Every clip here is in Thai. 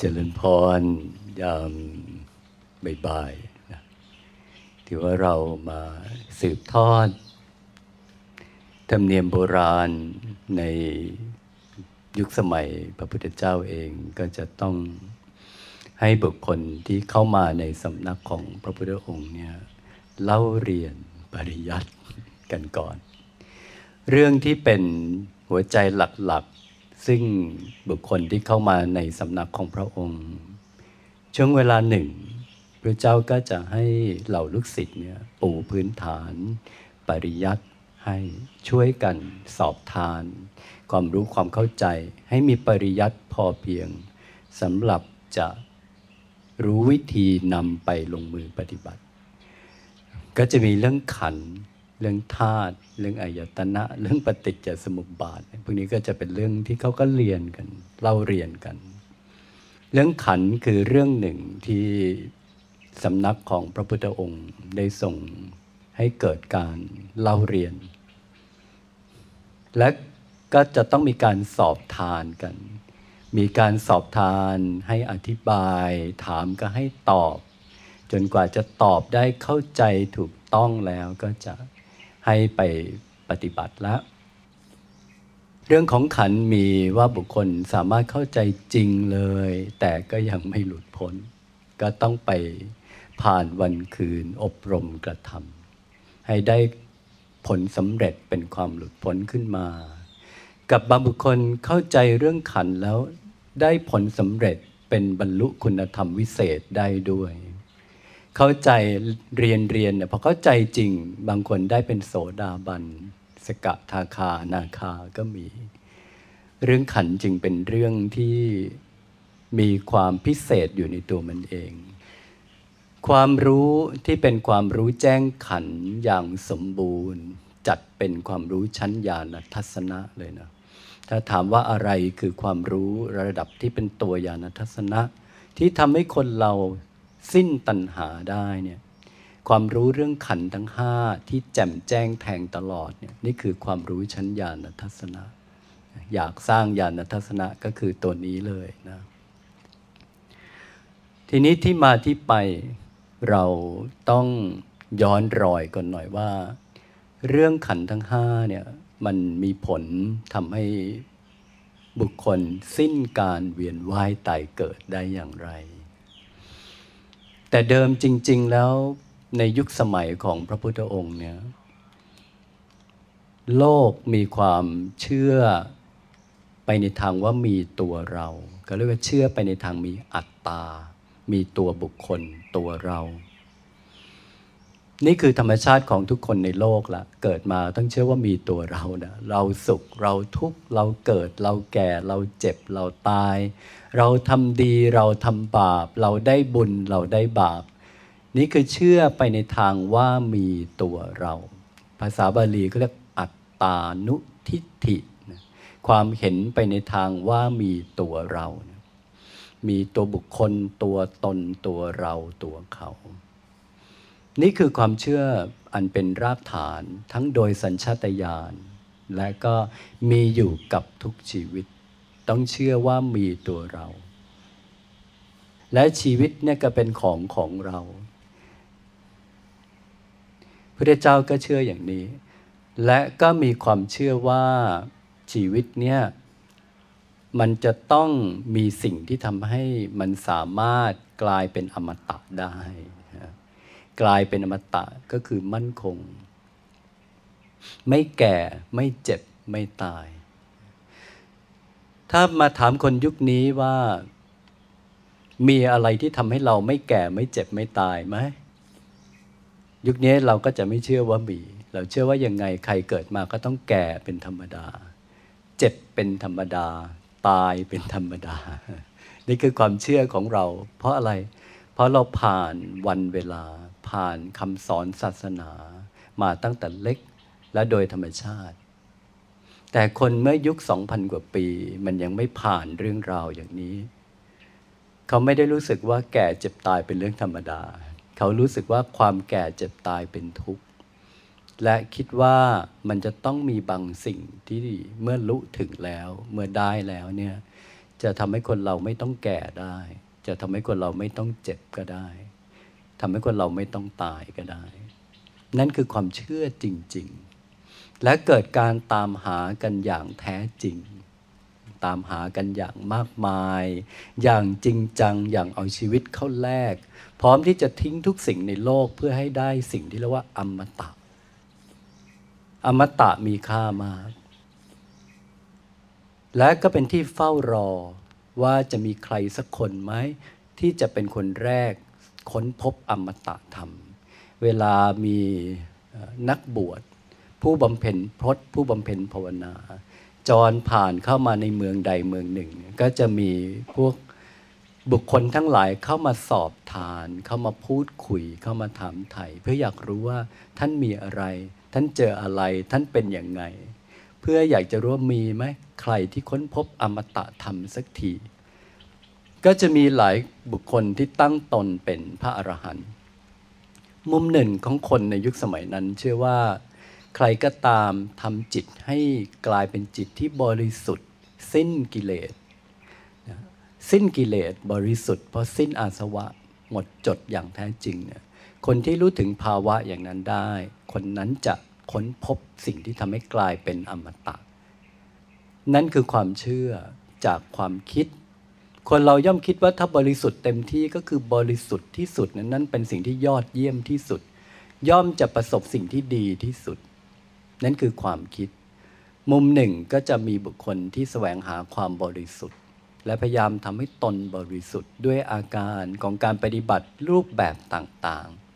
เจริญพรยามบ่ายๆนะที่ว่าเรามาสืบทอด ธรรมเนียมโบราณในยุคสมัยพระพุทธเจ้าเองก็จะต้องให้บุคคลที่เข้ามาในสำนักของพระพุทธองค์เนี่ยเล่าเรียนปริยัติกันก่อน เรื่องที่เป็นหัวใจหลัก ซึ่งบุคคลที่เข้ามาในสำนักของพระองค์ ช่วงเวลาหนึ่ง พระเจ้าก็จะให้เหล่าลูกศิษย์เนี่ยปูพื้นฐานปริยัติให้ช่วยกันสอบทาน ความรู้ความเข้าใจ ให้มีปริยัติพอเพียงสำหรับจะรู้วิธีนำไปลงมือปฏิบัติ ก็จะมีเรื่องขัน เรื่องธาตุเรื่องอายตนะ เรื่องปฏิจจสมุปบาทพวกนี้ก็จะเป็นเรื่องที่เขาก็เรียนกันเล่าเรียนกัน เรื่องขันคือเรื่องหนึ่งที่สำนักของพระพุทธองค์ได้ส่งให้เกิดการเล่าเรียน และก็จะต้องมีการสอบทานกัน มีการสอบทานให้อธิบาย ถามก็ให้ตอบ จนกว่าจะตอบได้เข้าใจถูกต้องแล้วก็จะ ให้ไปปฏิบัติแล้วเรื่องของขันมีว่าบุคคลสามารถเข้าใจจริงเลย แต่ก็ยังไม่หลุดพ้น ก็ต้องไปผ่านวันคืนอบรมกระทำให้ได้ผลสำเร็จเป็นความหลุดพ้นขึ้นมา กับบางบุคคลเข้าใจเรื่องขันแล้วได้ผลสำเร็จเป็นบรรลุคุณธรรมวิเศษได้ด้วย เข้าใจเรียนเรียนเนี่ยพอเข้าใจจริง บางคนได้เป็นโสดาบัน สกทาคานาคาก็มี เรื่องขันจึงเป็นเรื่องที่มีความพิเศษอยู่ในตัวมันเอง ความรู้ที่เป็นความรู้แจ้งขันอย่างสมบูรณ์ จัดเป็นความรู้ชั้นญาณทัศนะเลยนะถ้าถามว่าอะไรคือความรู้ระดับที่เป็นตัวญาณทัศนะ ที่ทำให้คนเรา สิ้นตัณหาได้เนี่ยความรู้เรื่องขันทั้งห้าที่แจ่มแจ้งแทงตลอดเนี่ยนี่คือความรู้ชั้นญาณทัศนะ อยากสร้างญาณทัศนะก็คือตัวนี้เลยนะทีนี้ที่มาที่ไปเราต้องย้อนรอยก่อนหน่อยว่า เรื่องขันทั้งห้าเนี่ยมันมีผลทำให้บุคคลสิ้นการเวียนว่ายตายเกิดได้อย่างไร แต่เดิมจริง ๆ แล้วในยุคสมัยของพระพุทธองค์เนี่ยโลกมีความเชื่อไปในทางว่ามีตัวเรา ก็เรียกว่าเชื่อไปในทางมีอัตตา มีตัวบุคคลตัวเรา นี่คือธรรมชาติของทุกคนในโลกละเกิดมาต้องเชื่อว่ามีตัวเรานะเราสุขเราทุกข์เราเกิด เราแก่เราเจ็บเราตาย เราทำดีเราทำบาป เราได้บุญเราได้บาป นี่คือเชื่อไปในทางว่ามีตัวเรา ภาษาบาลีก็เรียกอัตตานุทิฏฐิความเห็นไปในทางว่ามีตัวเรา มีตัวบุคคลตัวตนตัวเราตัวเขา นี่คือความเชื่ออันเป็นรากฐานทั้งโดยสัญชาตญาณและก็มีอยู่กับทุกชีวิต ต้องเชื่อว่ามีตัวเรา และชีวิตเนี่ยก็เป็นของของเราพระเจ้าก็เชื่ออย่างนี้ และก็มีความเชื่อว่าชีวิตเนี่ยมันจะต้องมีสิ่งที่ทำให้มันสามารถกลายเป็นอมตะได้ กลายเป็นอมตะก็คือมั่นคง ไม่แก่ไม่เจ็บไม่ตาย ถ้ามาถามคนยุคนี้ว่า มีอะไรที่ทำให้เราไม่แก่ไม่เจ็บไม่ตายไหมยุคนี้เราก็จะไม่เชื่อว่ามีเราเชื่อว่ายังไงใครเกิดมาก็ต้องแก่เป็นธรรมดา เจ็บเป็นธรรมดา ตายเป็นธรรมดา นี่คือความเชื่อของเรา เพราะอะไร เพราะเราผ่านวันเวลา ผ่านคำสอนศาสนามาตั้งแต่เล็กและโดยธรรมชาติ แต่คนเมื่อยุคสองพันกว่าปี มันยังไม่ผ่านเรื่องราวอย่างนี้ เขาไม่ได้รู้สึกว่าแก่เจ็บตายเป็นเรื่องธรรมดา เขารู้สึกว่าความแก่เจ็บตายเป็นทุกข์ และคิดว่ามันจะต้องมีบางสิ่งที่เมื่อรู้ถึงแล้วเมื่อได้แล้วเนี่ยจะทำให้คนเราไม่ต้องแก่ได้ จะทำให้คนเราไม่ต้องเจ็บก็ได้ ทำให้คนเราไม่ต้องตายก็ได้ นั่นคือความเชื่อจริง ๆ และเกิดการตามหากันอย่างแท้จริง ตามหากันอย่างมากมาย อย่างจริงจัง อย่างเอาชีวิตเข้าแลก พร้อมที่จะทิ้งทุกสิ่งในโลกเพื่อให้ได้สิ่งที่เรียกว่าอมตะ อมตะมีค่ามาก และก็เป็นที่เฝ้ารอว่าจะมีใครสักคนไหมที่จะเป็นคนแรก ค้นพบอมตะธรรม เวลามีนักบวช ผู้บำเพ็ญพรตผู้บำเพ็ญภาวนา จรผ่านเข้ามาในเมืองใดเมืองหนึ่ง ก็จะมีพวกบุคคลทั้งหลายเข้ามาสอบทาน เข้ามาพูดคุย เข้ามาถามไถ่เพื่ออยากรู้ว่าท่านมีอะไร ท่านเจออะไรท่านเป็นอย่างไง เพื่ออยากจะรู้ว่ามีไหมใครที่ค้นพบอมตะธรรมสักที ก็จะมีหลายบุคคลที่ตั้งตนเป็นพระอรหันต์มุมหนึ่งของคนในยุคสมัยนั้น เชื่อว่า ใครก็ตามทำจิตให้กลายเป็นจิตที่บริสุทธิ์ สิ้นกิเลสสิ้นกิเลสบริสุทธิ์เพราะสิ้นอาสวะหมดจดอย่างแท้จริงเนี่ยคนที่รู้ถึงภาวะอย่างนั้นได้ คนนั้นจะค้นพบสิ่งที่ทำให้กลายเป็นอมตะ นั่นคือความเชื่อจากความคิด คนเราย่อมคิดว่าถ้าบริสุทธิ์เต็มที่ก็คือบริสุทธิ์ที่สุดนั้นนั่นเป็นสิ่งที่ยอดเยี่ยมที่สุด ย่อมจะประสบสิ่งที่ดีที่สุด นั่นคือความคิด มุมหนึ่งก็จะมีบุคคลที่แสวงหาความบริสุทธิ์ และพยายามทำให้ตนบริสุทธิ์ด้วยอาการของการปฏิบัติรูปแบบต่างๆ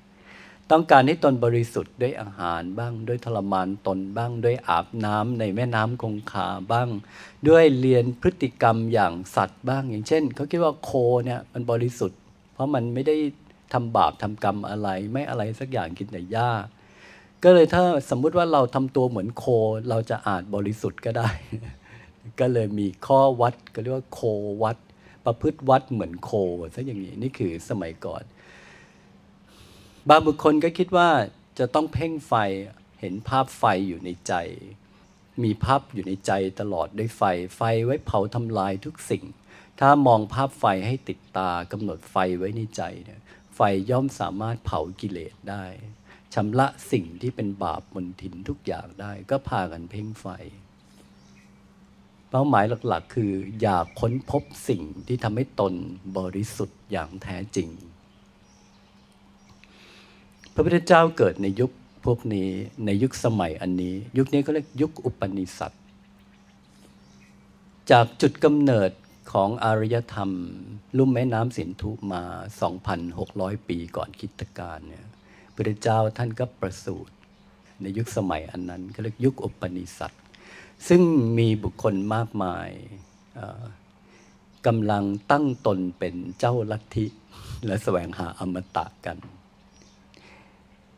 ต้องการให้ตนบริสุทธิ์ด้วยอาหารบ้างด้วยทรมานตนบ้างด้วยอาบน้ำในแม่น้ำคงคาบ้าง ด้วยเรียนพฤติกรรมอย่างสัตว์บ้าง อย่างเช่นเขาคิดว่าโคเนี่ยมันบริสุทธิ์ เพราะมันไม่ได้ทำบาปทำกรรมอะไรไม่อะไรสักอย่างกินแต่หญ้า ก็เลยถ้าสมมุติว่าเราทำตัวเหมือนโคเราจะอาจบริสุทธิ์ก็ได้ ก็เลยมีข้อวัดก็เรียกว่าโควัด ประพฤติวัดเหมือนโคซะอย่างนี้นี่คือสมัยก่อน บางบุคคลก็คิดว่าจะต้องเพ่งไฟเห็นภาพไฟอยู่ในใจ มีภาพอยู่ในใจตลอดด้วยไฟ ไฟไว้เผาทำลายทุกสิ่ง ถ้ามองภาพไฟให้ติดตากำหนดไฟไว้ในใจเนี่ยไฟย่อมสามารถเผากิเลสได้ชำระสิ่งที่เป็นบาปมนทินทุกอย่างได้ก็พากันเพ่งไฟ เป้าหมายหลักๆ คือ อยากค้นพบสิ่งที่ทำให้ตนบริสุทธิ์อย่างแท้จริง พระพุทธเจ้าเกิดในยุคพวกนี้ในยุคสมัยอันนี้ ยุคนี้เขาเรียกยุคอุปนิสัตจากจุดกำเนิดของอารยธรรม ลุ่มแม่น้ำสินธุมา 2,600 ปีก่อนคิตการเนี่ยพระเจ้าท่านก็ประสูติในยุคสมัยอันนั้นเขาเรียกยุคอุปนิสัตซึ่งมีบุคคลมากมายกำลังตั้งตนเป็นเจ้าลัทธิและแสวงหาอมตะกัน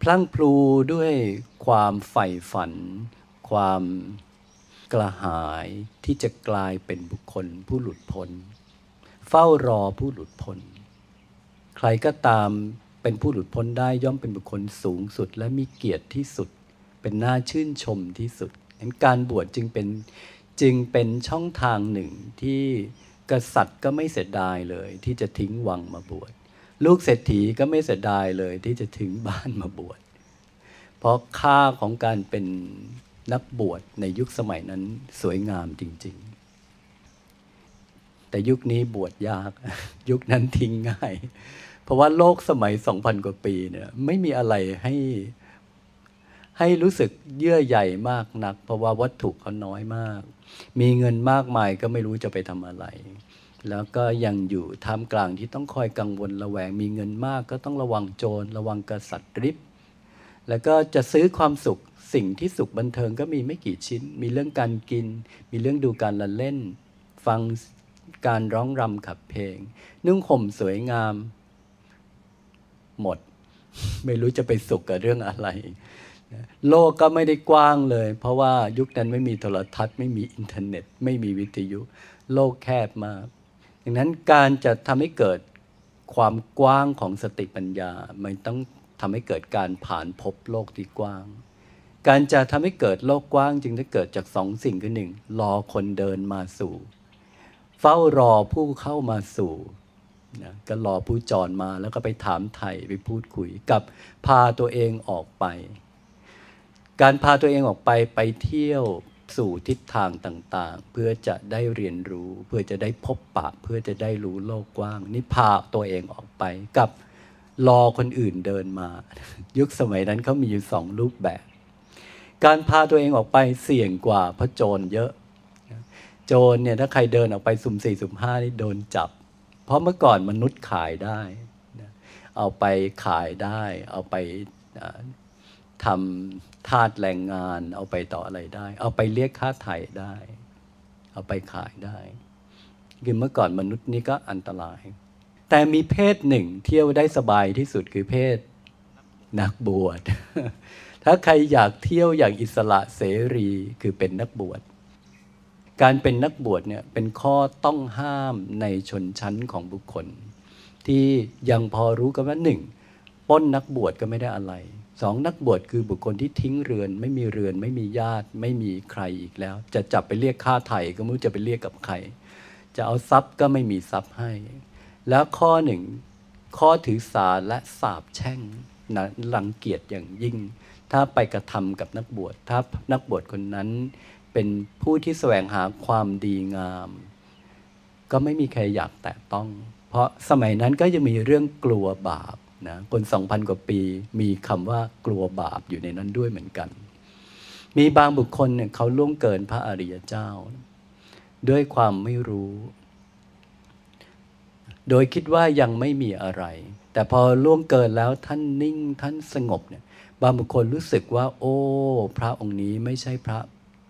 พลั่งพลูด้วยความใฝ่ฝัน ความกระหายที่จะกลายเป็นบุคคลผู้หลุดพ้น เฝ้ารอผู้หลุดพ้น ใครก็ตามเป็นผู้หลุดพ้นได้ย่อมเป็นบุคคลสูงสุด และมีเกียรติที่สุด เป็นหน่าชื่นชมที่สุดเห็นการบวชจึงเป็นจึงเป็นช่องทางหนึ่งที่กษัตริย์ก็ไม่เสียดายเลยที่จะทิ้งวังมาบวช ลูกเศรษฐีก็ไม่เสียดายเลยที่จะถึงบ้านมาบวช เพราะค่าของการเป็นนักบวชในยุคสมัยนั้นสวยงามจริง ๆ แต่ยุคนี้บวชยาก ยุคนั้นทิ้งง่าย เพราะว่าโลกสมัยสองพันกว่าปีเนี่ยไม่มีอะไรให้ให้รู้สึกเยื่อใหญ่มากนัก เพราะว่าวัตถุเขาน้อยมาก มีเงินมากมายก็ไม่รู้จะไปทำอะไร แล้วก็ยังอยู่ท่ามกลางที่ต้องคอยกังวลระแวงมีเงินมาก ก็ต้องระวังโจรระวังกษัตริย์ริบแล้วก็จะซื้อความสุขสิ่งที่สุขบันเทิงก็มีไม่กี่ชิ้น มีเรื่องการกิน มีเรื่องดูการละเล่น ฟังการร้องรำขับเพลง นุ่งห่มสวยงาม หมด ไม่รู้จะไปสุขกับเรื่องอะไร โลกก็ไม่ได้กว้างเลย เพราะว่ายุคนั้นไม่มีโทรทัศน์ ไม่มีอินเทอร์เน็ต ไม่มีวิทยุ โลกแคบมาก ดังนั้นการจะทำให้เกิดความกว้างของสติปัญญา มันต้องทำให้เกิดการผ่านพบโลกที่กว้าง การจะทำให้เกิดโลกกว้างจึงจะเกิดจากสองสิ่งคือหนึ่งรอคนเดินมาสู่ เฝ้ารอผู้เข้ามาสู่นะก็รอผู้จรมาแล้วก็ไปถามไถ่ไปพูดคุยกับพาตัวเองออกไป การพาตัวเองออกไปไปเที่ยว สู่ทิศทางต่างๆ เพื่อจะได้เรียนรู้ เพื่อจะได้พบปะ เพื่อจะได้รู้โลกกว้าง นี่พาตัวเองออกไปกับรอคนอื่นเดินมา ยุคสมัยนั้นเขามีอยู่สองรูปแบบ การพาตัวเองออกไปเสี่ยงกว่าเพราะโจรเยอะ โจรเนี่ยถ้าใครเดินออกไปสุ่มสี่สุ่มห้านี่โดนจับ เพราะเมื่อก่อนมนุษย์ขายได้ เอาไปขายได้ เอาไป ทำทาสแรงงาน เอาไปต่ออะไรได้ เอาไปเรียกค่าไถ่ได้ เอาไปขายได้คือเมื่อก่อนมนุษย์นี่ก็อันตราย แต่มีเพศหนึ่งเที่ยวได้สบายที่สุดคือเพศนักบวช ถ้าใครอยากเที่ยวอย่างอิสระเสรีคือเป็นนักบวช การเป็นนักบวชเนี่ยเป็นข้อต้องห้ามในชนชั้นของบุคคล ที่ยังพอรู้กันว่าหนึ่งป้นนักบวชก็ไม่ได้อะไร สองนักบวชคือบุคคลที่ทิ้งเรือน ไม่มีเรือนไม่มีญาติไม่มีใครอีกแล้ว จะจับไปเรียกค่าไถ่ก็ไม่รู้จะไปเรียกกับใคร จะเอาทรัพย์ก็ไม่มีทรัพย์ให้ แล้วข้อหนึ่งข้อถือสาและสาบแช่งนะรังเกียจอย่างยิ่ง ถ้าไปกระทำกับนักบวชถ้านักบวชคนนั้น เป็นผู้ที่แสวงหาความดีงาม ก็ไม่มีใครอยากแตะต้อง เพราะสมัยนั้นก็จะมีเรื่องกลัวบาป นะคนสองพันกว่าปีมีคำว่ากลัวบาปอยู่ในนั้นด้วยเหมือนกัน มีบางบุคคลเนี่ยเขาล่วงเกินพระอริยเจ้า ด้วยความไม่รู้ โดยคิดว่ายังไม่มีอะไร แต่พอล่วงเกินแล้วท่านนิ่งท่านสงบเนี่ยบางบุคคลรู้สึกว่า โอ้ พระองค์นี้ไม่ใช่พระ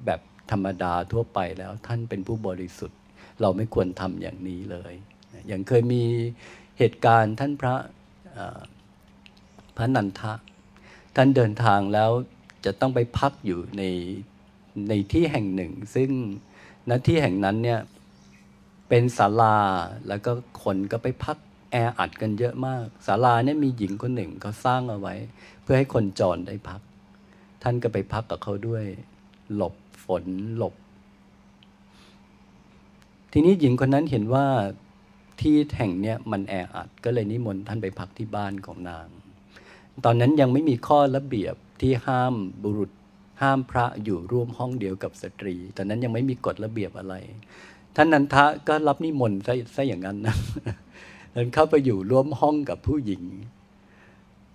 แบบธรรมดาทั่วไปแล้วท่านเป็นผู้บริสุทธิ์ เราไม่ควรทำอย่างนี้เลย อย่างเคยมีเหตุการณ์ท่านพระ พระนันทะ ท่านเดินทางแล้วจะต้องไปพักอยู่ในในที่แห่งหนึ่ง ซึ่งณที่แห่งนั้นเนี่ยเป็นศาลาแล้วก็คนก็ไปพักแออัดกันเยอะมากศาลาเนี่ยมีหญิงคนหนึ่งเขาสร้างเอาไว้ เพื่อให้คนจรได้พัก ท่านก็ไปพักกับเขาด้วย หลบฝนหลบ ทีนี้หญิงคนนั้นเห็นว่า ที่แห่งเนี้ยมันแออัดก็เลยนิมนต์ท่านไปพักที่บ้านของนาง ตอนนั้นยังไม่มีข้อระเบียบที่ห้ามบุรุษ ห้ามพระอยู่ร่วมห้องเดียวกับสตรี ตอนนั้นยังไม่มีกฎระเบียบอะไร ท่านนันทะก็รับนิมนต์ซะซะอย่างนั้นนะท่านเข้าไปอยู่ร่วมห้องกับผู้หญิง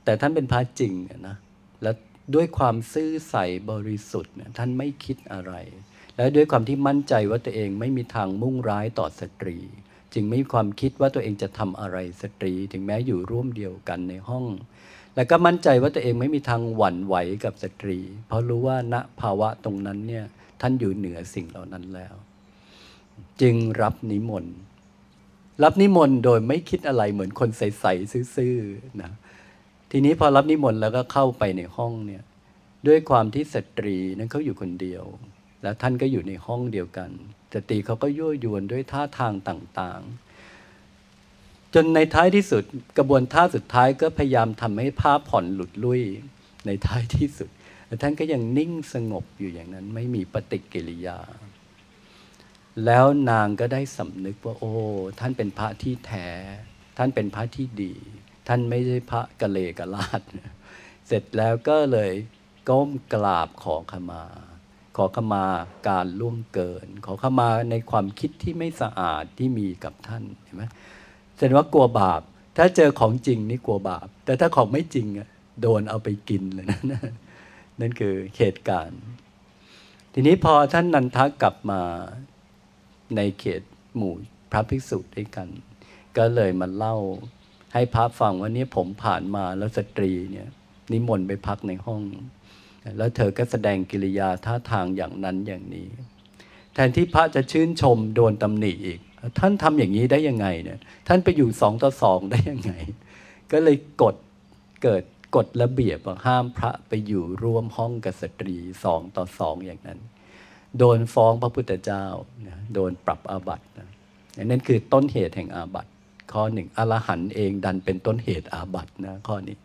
แต่ท่านเป็นพระจริงนะและด้วยความซื่อใสบริสุทธิ์ท่านไม่คิดอะไร และด้วยความที่มั่นใจว่าตัวเองไม่มีทางมุ่งร้ายต่อสตรี จึงไม่มีความคิดว่าตัวเองจะทำอะไรสตรี ถึงแม้อยู่ร่วมเดียวกันในห้อง แล้วก็มั่นใจว่าตัวเองไม่มีทางหวั่นไหวกับสตรี เพราะรู้ว่าณภาวะตรงนั้นเนี่ยท่านอยู่เหนือสิ่งเหล่านั้นแล้ว จึงรับนิมนต์รับนิมนต์โดยไม่คิดอะไรเหมือนคนใสๆซื่อๆนะทีนี้พอรับนิมนต์แล้วก็เข้าไปในห้องเนี่ยด้วยความที่สตรีนั้นเขาอยู่คนเดียว แล้วท่านก็อยู่ในห้องเดียวกัน สตรีเขาก็ยั่วยวนด้วยท่าทางต่างๆ จนในท้ายที่สุดกระบวนท่าสุดท้ายก็พยายามทำให้ผ้าผ่อนหลุดลุ่ยในท้ายที่สุดแต่ท่านก็ยังนิ่งสงบอยู่อย่างนั้น ไม่มีปฏิกิริยา แล้วนางก็ได้สำนึกว่าโอ้ท่านเป็นพระที่แท้ ท่านเป็นพระที่ดี ท่านไม่ใช่พระกะเลกะลาด เสร็จแล้วก็เลยก้มกราบขอขมา ขอขมาการล่วงเกิน ขอขมาในความคิดที่ไม่สะอาดที่มีกับท่านเห็นไหมแสดงว่ากลัวบาป ถ้าเจอของจริงนี่กลัวบาป แต่ถ้าของไม่จริงอะโดนเอาไปกินเลยนะนั่นคือเหตุการณ์ ทีนี้พอท่านนันทกลับมาในเขตหมู่พระภิกษุด้วยกัน ก็เลยมาเล่าให้พระฟังว่านี่ผมผ่านมาแล้วสตรีเนี่ยนิมนต์ไปพักในห้อง แล้วเธอก็แสดงกิริยาท่าทางอย่างนั้นอย่างนี้ แทนที่พระจะชื่นชมโดนตำหนิอีก ท่านทำอย่างนี้ได้ยังไงเนี่ยท่านไปอยู่สองต่อสองได้ยังไง ก็เลยกดเกิดกฎระเบียบห้ามพระไปอยู่ร่วมห้องกับสตรีสองต่อสองอย่างนั้น โดนฟ้องพระพุทธเจ้าโดนปรับอาบัตินะนั่นคือต้นเหตุแห่งอาบัติข้อหนึ่งอรหันเองดันเป็นต้นเหตุอาบัตินะข้อนี้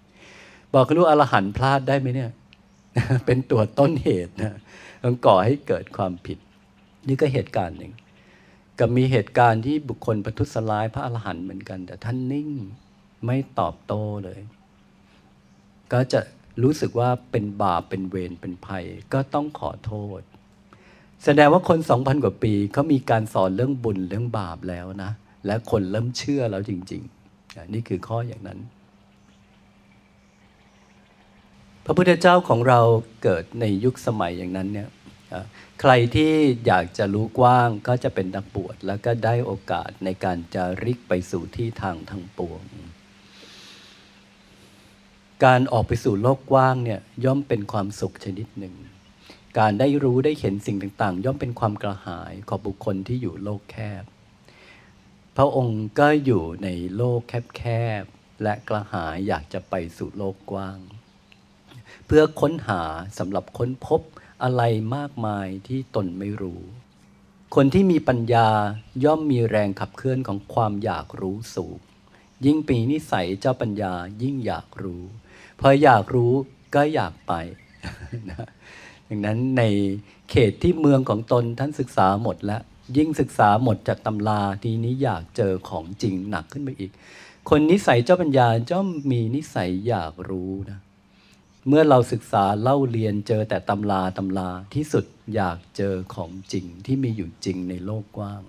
บอกรู้อรหันพลาดได้ไหมเนี่ย เป็นตัวต้นเหตุนะต้องก่อให้เกิดความผิด นี่ก็เหตุการณ์หนึ่งกับมีเหตุการณ์ที่บุคคลประทุษร้ายพระอรหันต์เหมือนกัน แต่ท่านนิ่งไม่ตอบโต้เลย ก็จะรู้สึกว่าเป็นบาปเป็นเวรเป็นภัย ก็ต้องขอโทษ แสดงว่าคนสองพันกว่าปีเขามีการสอนเรื่องบุญเรื่องบาปแล้วนะ และคนเริ่มเชื่อแล้วจริงๆนี่คือข้ออย่างนั้น พระพุทธเจ้าของเราเกิดในยุคสมัยอย่างนั้นเนี่ยใครที่อยากจะรู้กว้างก็จะเป็นนักบวชแล้วก็ได้โอกาสในการจะริกไปสู่ที่ทางทางปวง การออกไปสู่โลกกว้างเนี่ยย่อมเป็นความสุขชนิดหนึ่ง การได้รู้ได้เห็นสิ่งต่างๆ ย่อมเป็นความกระหายของบุคคลที่อยู่โลกแคบ พระองค์ก็อยู่ในโลกแคบๆและกระหายอยากจะไปสู่โลกกว้าง เพื่อค้นหาสำหรับค้นพบอะไรมากมายที่ตนไม่รู้ คนที่มีปัญญาย่อมมีแรงขับเคลื่อนของความอยากรู้สูง ยิ่งปีนิสัยเจ้าปัญญายิ่งอยากรู้ พออยากรู้ก็อยากไปนะดังนั้นในเขตที่เมืองของตนท่านศึกษาหมดแล้ว ยิ่งศึกษาหมดจากตำราทีนี้อยากเจอของจริงหนักขึ้นไปอีก คนนิสัยเจ้าปัญญาย่อมมีนิสัยอยากรู้นะ เมื่อเราศึกษาเล่าเรียนเจอแต่ตำราตำราที่สุดอยากเจอของจริงที่มีอยู่จริงในโลกกว้าง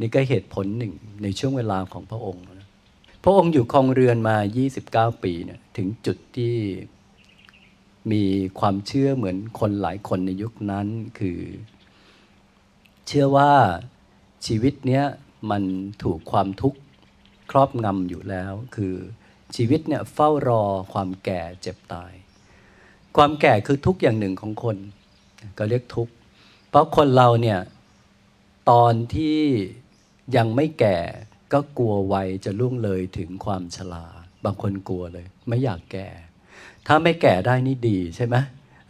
นี่ก็เหตุผลหนึ่งในช่วงเวลาของพระองค์ พระองค์อยู่ครองเรือนมา 29 ปีเนี่ยถึงจุดที่มีความเชื่อเหมือนคนหลายคนในยุคนั้นคือ เชื่อว่าชีวิตเนี้ยมันถูกความทุกข์ครอบงำอยู่แล้ว คือชีวิตเนี่ยเฝ้ารอความแก่เจ็บตาย ความแก่คือทุกอย่างหนึ่งของคน ก็เรียกทุกเพราะคนเราเนี่ยตอนที่ยังไม่แก่ก็กลัววัยจะล่วงเลยถึงความชราบางคนกลัวเลย ไม่อยากแก่ ถ้าไม่แก่ได้นี่ดีใช่ไหม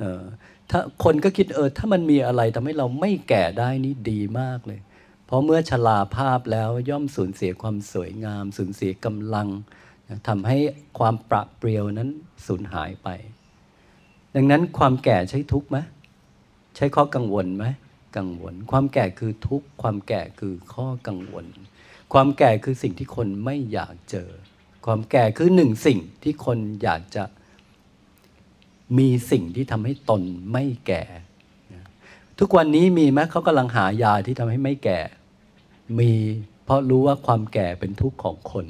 เออถ้าคนก็คิดเออถ้ามันมีอะไรทำให้เราไม่แก่ได้นี่ดีมากเลย เพราะเมื่อชราภาพแล้วย่อมสูญเสียความสวยงาม สูญเสียกำลังทำให้ความประเปรียวนั้นสูญหายไป ดังนั้นความแก่ใช่ทุกไหมใช้ข้อกังวลไหมกังวล ความแก่คือทุกความแก่คือข้อกังวล ความแก่คือสิ่งที่คนไม่อยากเจอ ความแก่คือหนึ่งสิ่งที่คนอยากจะมีสิ่งที่ทำให้ตนไม่แก่ ทุกวันนี้มีไหมเขากำลังหายาที่ทำให้ไม่แก่ มีเพราะรู้ว่าความแก่เป็นทุกข์ของคน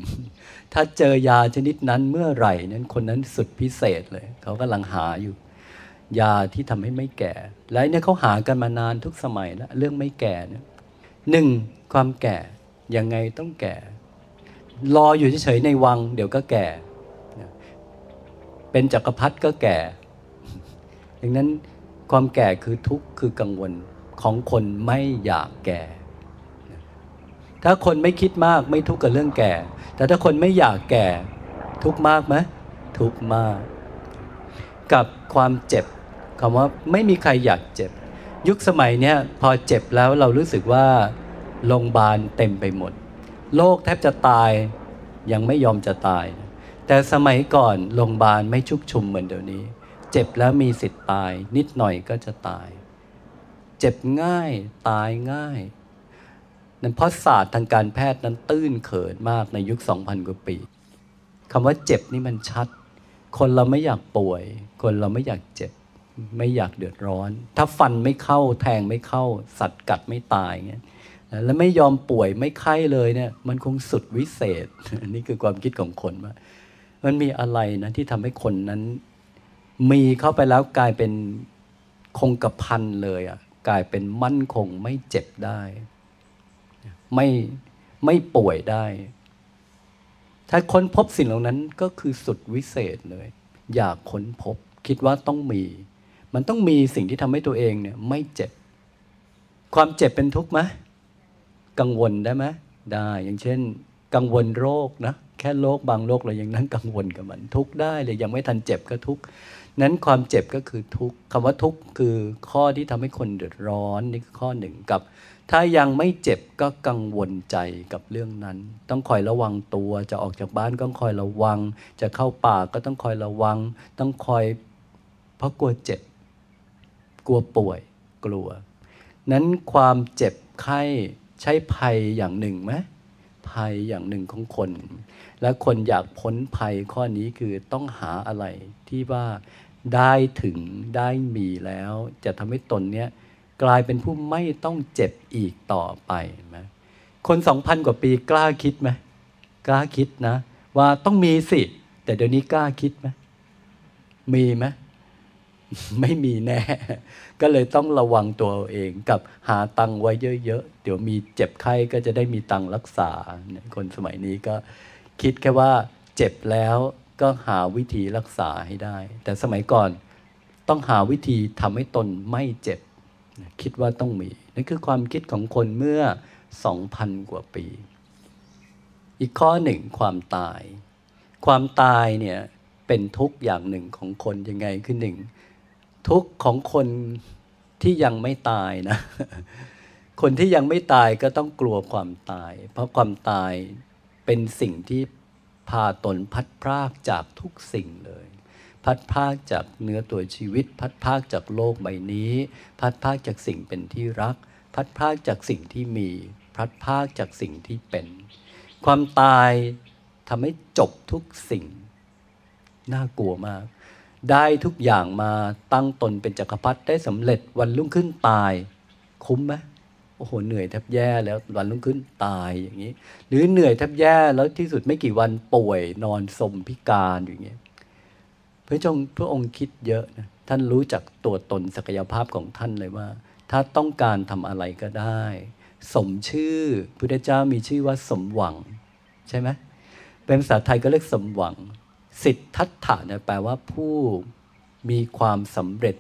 ถ้าเจอยาชนิดนั้นเมื่อไหร่นั้นคนนั้นสุดพิเศษเลย เขากำลังหาอยู่ ยาที่ทำให้ไม่แก่ และเนี่ยเขาหากันมานานทุกสมัยแล้วเรื่องไม่แก่เนี่ยหนึ่งความแก่ยังไงต้องแก่ รออยู่เฉยๆในวัง เดี๋ยวก็แก่ เป็นจักรพรรดิก็แก่ดังนั้นความแก่คือทุกข์คือกังวลของคนไม่อยากแก่ ถ้าคนไม่คิดมากไม่ทุกข์กับเรื่องแก่ แต่ถ้าคนไม่อยากแก่ ทุกข์มากไหมทุกข์มาก กับความเจ็บ คำว่าไม่มีใครอยากเจ็บ ยุคสมัยเนี้ยพอเจ็บแล้วเรารู้สึกว่าโรงพยาบาลเต็มไปหมดโลกแทบจะตายยังไม่ยอมจะตาย แต่สมัยก่อนโรงพยาบาลไม่ชุกชุมเหมือนเดี๋ยวนี้ เจ็บแล้วมีสิทธิ์ตาย นิดหน่อยก็จะตาย เจ็บง่ายตายง่ายนั่นเพราะศาสตร์ทางการแพทย์นั้นตื้นเขินมากในยุค 2,000 กว่าปีคำว่าเจ็บนี่มันชัด คนเราไม่อยากป่วย คนเราไม่อยากเจ็บ ไม่อยากเดือดร้อน ถ้าฟันไม่เข้าแทงไม่เข้า สัตว์กัดไม่ตายเงี้ยแล้วไม่ยอมป่วยไม่ไข้เลยเนี่ย มันคงสุดวิเศษอันนี้คือความคิดของคนว่า มันมีอะไรนะที่ทำให้คนนั้น มีเข้าไปแล้วกลายเป็นคงกระพันเลยอะกลายเป็นมั่นคงไม่เจ็บได้ ไม่ไม่ป่วยได้ ถ้าค้นพบสิ่งเหล่านั้นก็คือสุดวิเศษเลย อยากค้นพบคิดว่าต้องมี มันต้องมีสิ่งที่ทำให้ตัวเองเนี่ยไม่เจ็บ ความเจ็บเป็นทุกข์ไหมกังวลได้ไหมได้อย่างเช่น กังวลโรคนะแค่โรคบางโรคเรายังนั้นกังวลกับมันทุกข์ได้เลยยังไม่ทันเจ็บก็ทุกข์นั้นความเจ็บก็คือทุกข์คำว่าทุกข์คือข้อที่ทำให้คนเดือดร้อนนี่คือข้อหนึ่งกับ ถ้ายังไม่เจ็บก็กังวลใจกับเรื่องนั้น ต้องคอยระวังตัวจะออกจากบ้านก็ต้องคอยระวัง จะเข้าป่าก็ต้องคอยระวัง ต้องคอยเพราะกลัวเจ็บ กลัวป่วยกลัว นั้นความเจ็บไข้ใช่ภัยอย่างหนึ่งไหมภัยอย่างหนึ่งของคน และคนอยากพ้นภัยข้อนี้คือต้องหาอะไรที่ว่าได้ถึงได้มีแล้ว จะทำให้ตนเนี้ยกลายเป็นผู้ไม่ต้องเจ็บอีกต่อไปไหมคนสองพันกว่าปีกล้าคิดไหมกล้าคิดนะ ว่าต้องมีสิ แต่เดี๋ยวนี้กล้าคิดไหมมีไหม ไม่มีแน่ ก็เลยต้องระวังตัวเองกับหาตังไว้เยอะๆ เดี๋ยวมีเจ็บไข้ก็จะได้มีตังรักษา คนสมัยนี้ก็คิดแค่ว่าเจ็บแล้วก็หาวิธีรักษาให้ได้ แต่สมัยก่อนต้องหาวิธีทำให้ตนไม่เจ็บ คิดว่าต้องมี นั่นคือความคิดของคนเมื่อสองพันกว่าปี อีกข้อหนึ่งความตาย ความตายเนี่ยเป็นทุกอย่างหนึ่งของคนยังไงคือหนึ่ง ทุกของคนที่ยังไม่ตายนะ คนที่ยังไม่ตายก็ต้องกลัวความตาย เพราะความตายเป็นสิ่งที่พาตนพัดพรากจากทุกสิ่งเลย พัดพรากจากเนื้อตัวชีวิต พัดพรากจากโลกใบนี้ พัดพรากจากสิ่งเป็นที่รัก พัดพรากจากสิ่งที่มี พัดพรากจากสิ่งที่เป็น ความตายทำให้จบทุกสิ่ง น่ากลัวมาก ได้ทุกอย่างมาตั้งตนเป็นจักรพรรดิได้สำเร็จวันรุ่งขึ้นตาย คุ้มไหมโอ้โหเหนื่อยแทบแย่แล้ววันรุ่งขึ้นตายอย่างนี้ หรือเหนื่อยแทบแย่แล้วที่สุดไม่กี่วันป่วยนอนสมพิการอย่างนี้พระจงพระองค์คิดเยอะนะท่านรู้จักตัวตนศักยภาพของท่านเลยว่า ถ้าต้องการทำอะไรก็ได้ สมชื่อพุทธเจ้ามีชื่อว่าสมหวัง ใช่ไหมเป็นภาษาไทยก็เรียกสมหวัง สิทธัตถะเนี่ยแปลว่าผู้มีความสำเร็จ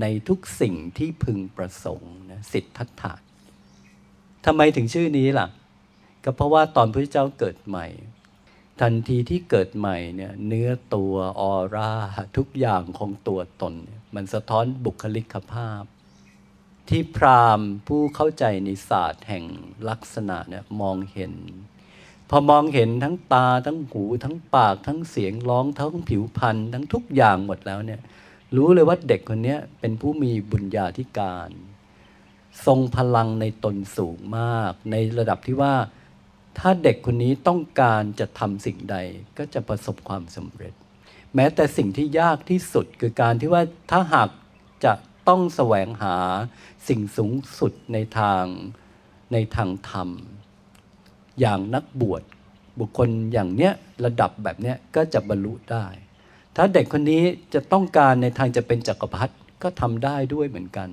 ในทุกสิ่งที่พึงประสงค์นะสิทธัตถะทำไมถึงชื่อนี้ล่ะ ก็เพราะว่าตอนพระเจ้าเกิดใหม่ ทันทีที่เกิดใหม่เนี่ยเนื้อตัวออร่าทุกอย่างของตัวตน มันสะท้อนบุคลิกภาพ ที่พรามผู้เข้าใจในศาสตร์แห่งลักษณะเนี่ยมองเห็น พอมองเห็นทั้งตาทั้งหูทั้งปากทั้งเสียงร้องทั้งผิวพรรณทั้งทุกอย่างหมดแล้วเนี่ยรู้เลยว่าเด็กคนนี้เป็นผู้มีบุญญาธิการ ทรงพลังในตนสูงมาก ในระดับที่ว่า ถ้าเด็กคนนี้ต้องการจะทำสิ่งใดก็จะประสบความสำเร็จ แม้แต่สิ่งที่ยากที่สุดคือการที่ว่าถ้าหากจะต้องแสวงหาสิ่งสูงสุดในทางในทางธรรม อย่างนักบวชบุคคลอย่างเนี้ยระดับแบบเนี้ยก็จะบรรลุได้ ถ้าเด็กคนนี้จะต้องการในทางจะเป็นจักรพรรดิก็ทำได้ด้วยเหมือนกัน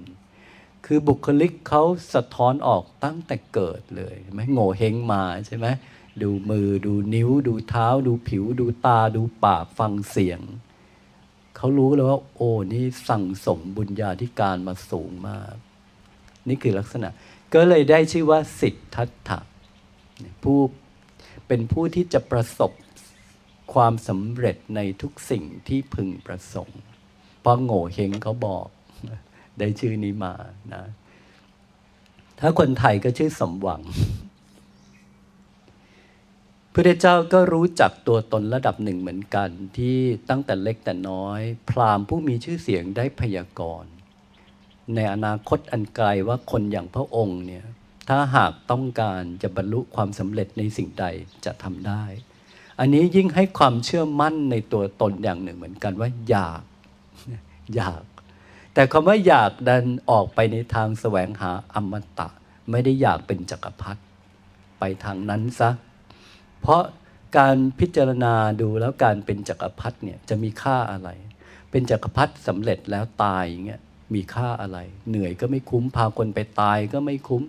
คือบุคลิกเขาสะท้อนออกตั้งแต่เกิดเลยไหมโง่เฮงมาใช่ไหมดูมือดูนิ้ว ดูเท้า ดูผิว ดูตา ดูปากฟังเสียง เขารู้เลยว่า โอ้นี่สั่งสมบุญญาธิการมาสูงมาก นี่คือลักษณะ ก็เลยได้ชื่อว่าสิทธัตถะ ผู้เป็นผู้ที่จะประสบความสำเร็จในทุกสิ่งที่พึงประสงค์เพราะโง่เฮงเขาบอกได้ชื่อนี้มานะ ถ้าคนไทยก็ชื่อสมหวังพระเจ้าก็รู้จักตัวตนระดับหนึ่งเหมือนกัน ที่ตั้งแต่เล็กแต่น้อย พราหมณ์ผู้มีชื่อเสียงได้พยากรณ์ ในอนาคตอันไกลว่าคนอย่างพระองค์เนี่ย ถ้าหากต้องการจะบรรลุความสำเร็จในสิ่งใดจะทำได้ อันนี้ยิ่งให้ความเชื่อมั่นในตัวตนอย่างหนึ่งเหมือนกันว่าอยากอยาก แต่คำว่าอยากดันออกไปในทางแสวงหาอมตะ ไม่ได้อยากเป็นจักรพรรดิไปทางนั้นซะ เพราะการพิจารณาดูแล้วการเป็นจักรพรรดิเนี่ยจะมีค่าอะไร เป็นจักรพรรดิสำเร็จแล้วตายอย่างเงี้ยมีค่าอะไร เหนื่อยก็ไม่คุ้มพาคนไปตายก็ไม่คุ้ม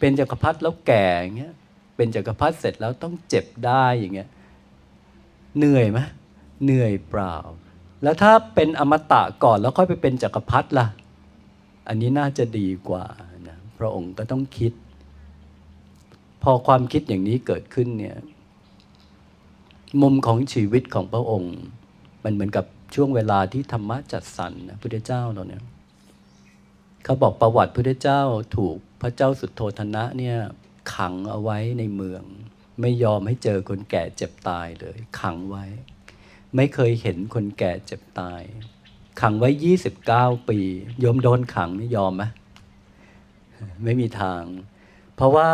เป็นจักรพรรดิแล้วแก่อย่างเงี้ย เป็นจักรพรรดิเสร็จแล้วต้องเจ็บได้อย่างเงี้ย เหนื่อยไหมเหนื่อยเปล่า แล้วถ้าเป็นอมตะก่อนแล้วค่อยไปเป็นจักรพรรดิล่ะ อันนี้น่าจะดีกว่านะ พระองค์ก็ต้องคิด พอความคิดอย่างนี้เกิดขึ้นเนี่ย มุมของชีวิตของพระองค์ มันเหมือนกับช่วงเวลาที่ธรรมะจัดสรรนะพุทธเจ้าเราเนี่ย เขาบอกประวัติพุทธเจ้าถูก พระเจ้าสุดโทธนะเนี่ยขังเอาไว้ในเมือง ไม่ยอมให้เจอคนแก่เจ็บตายเลย ขังไว้ ไม่เคยเห็นคนแก่เจ็บตาย ขังไว้ยี่สิบเก้าปียมโดนขังยอมไหมไม่มีทาง เพราะว่า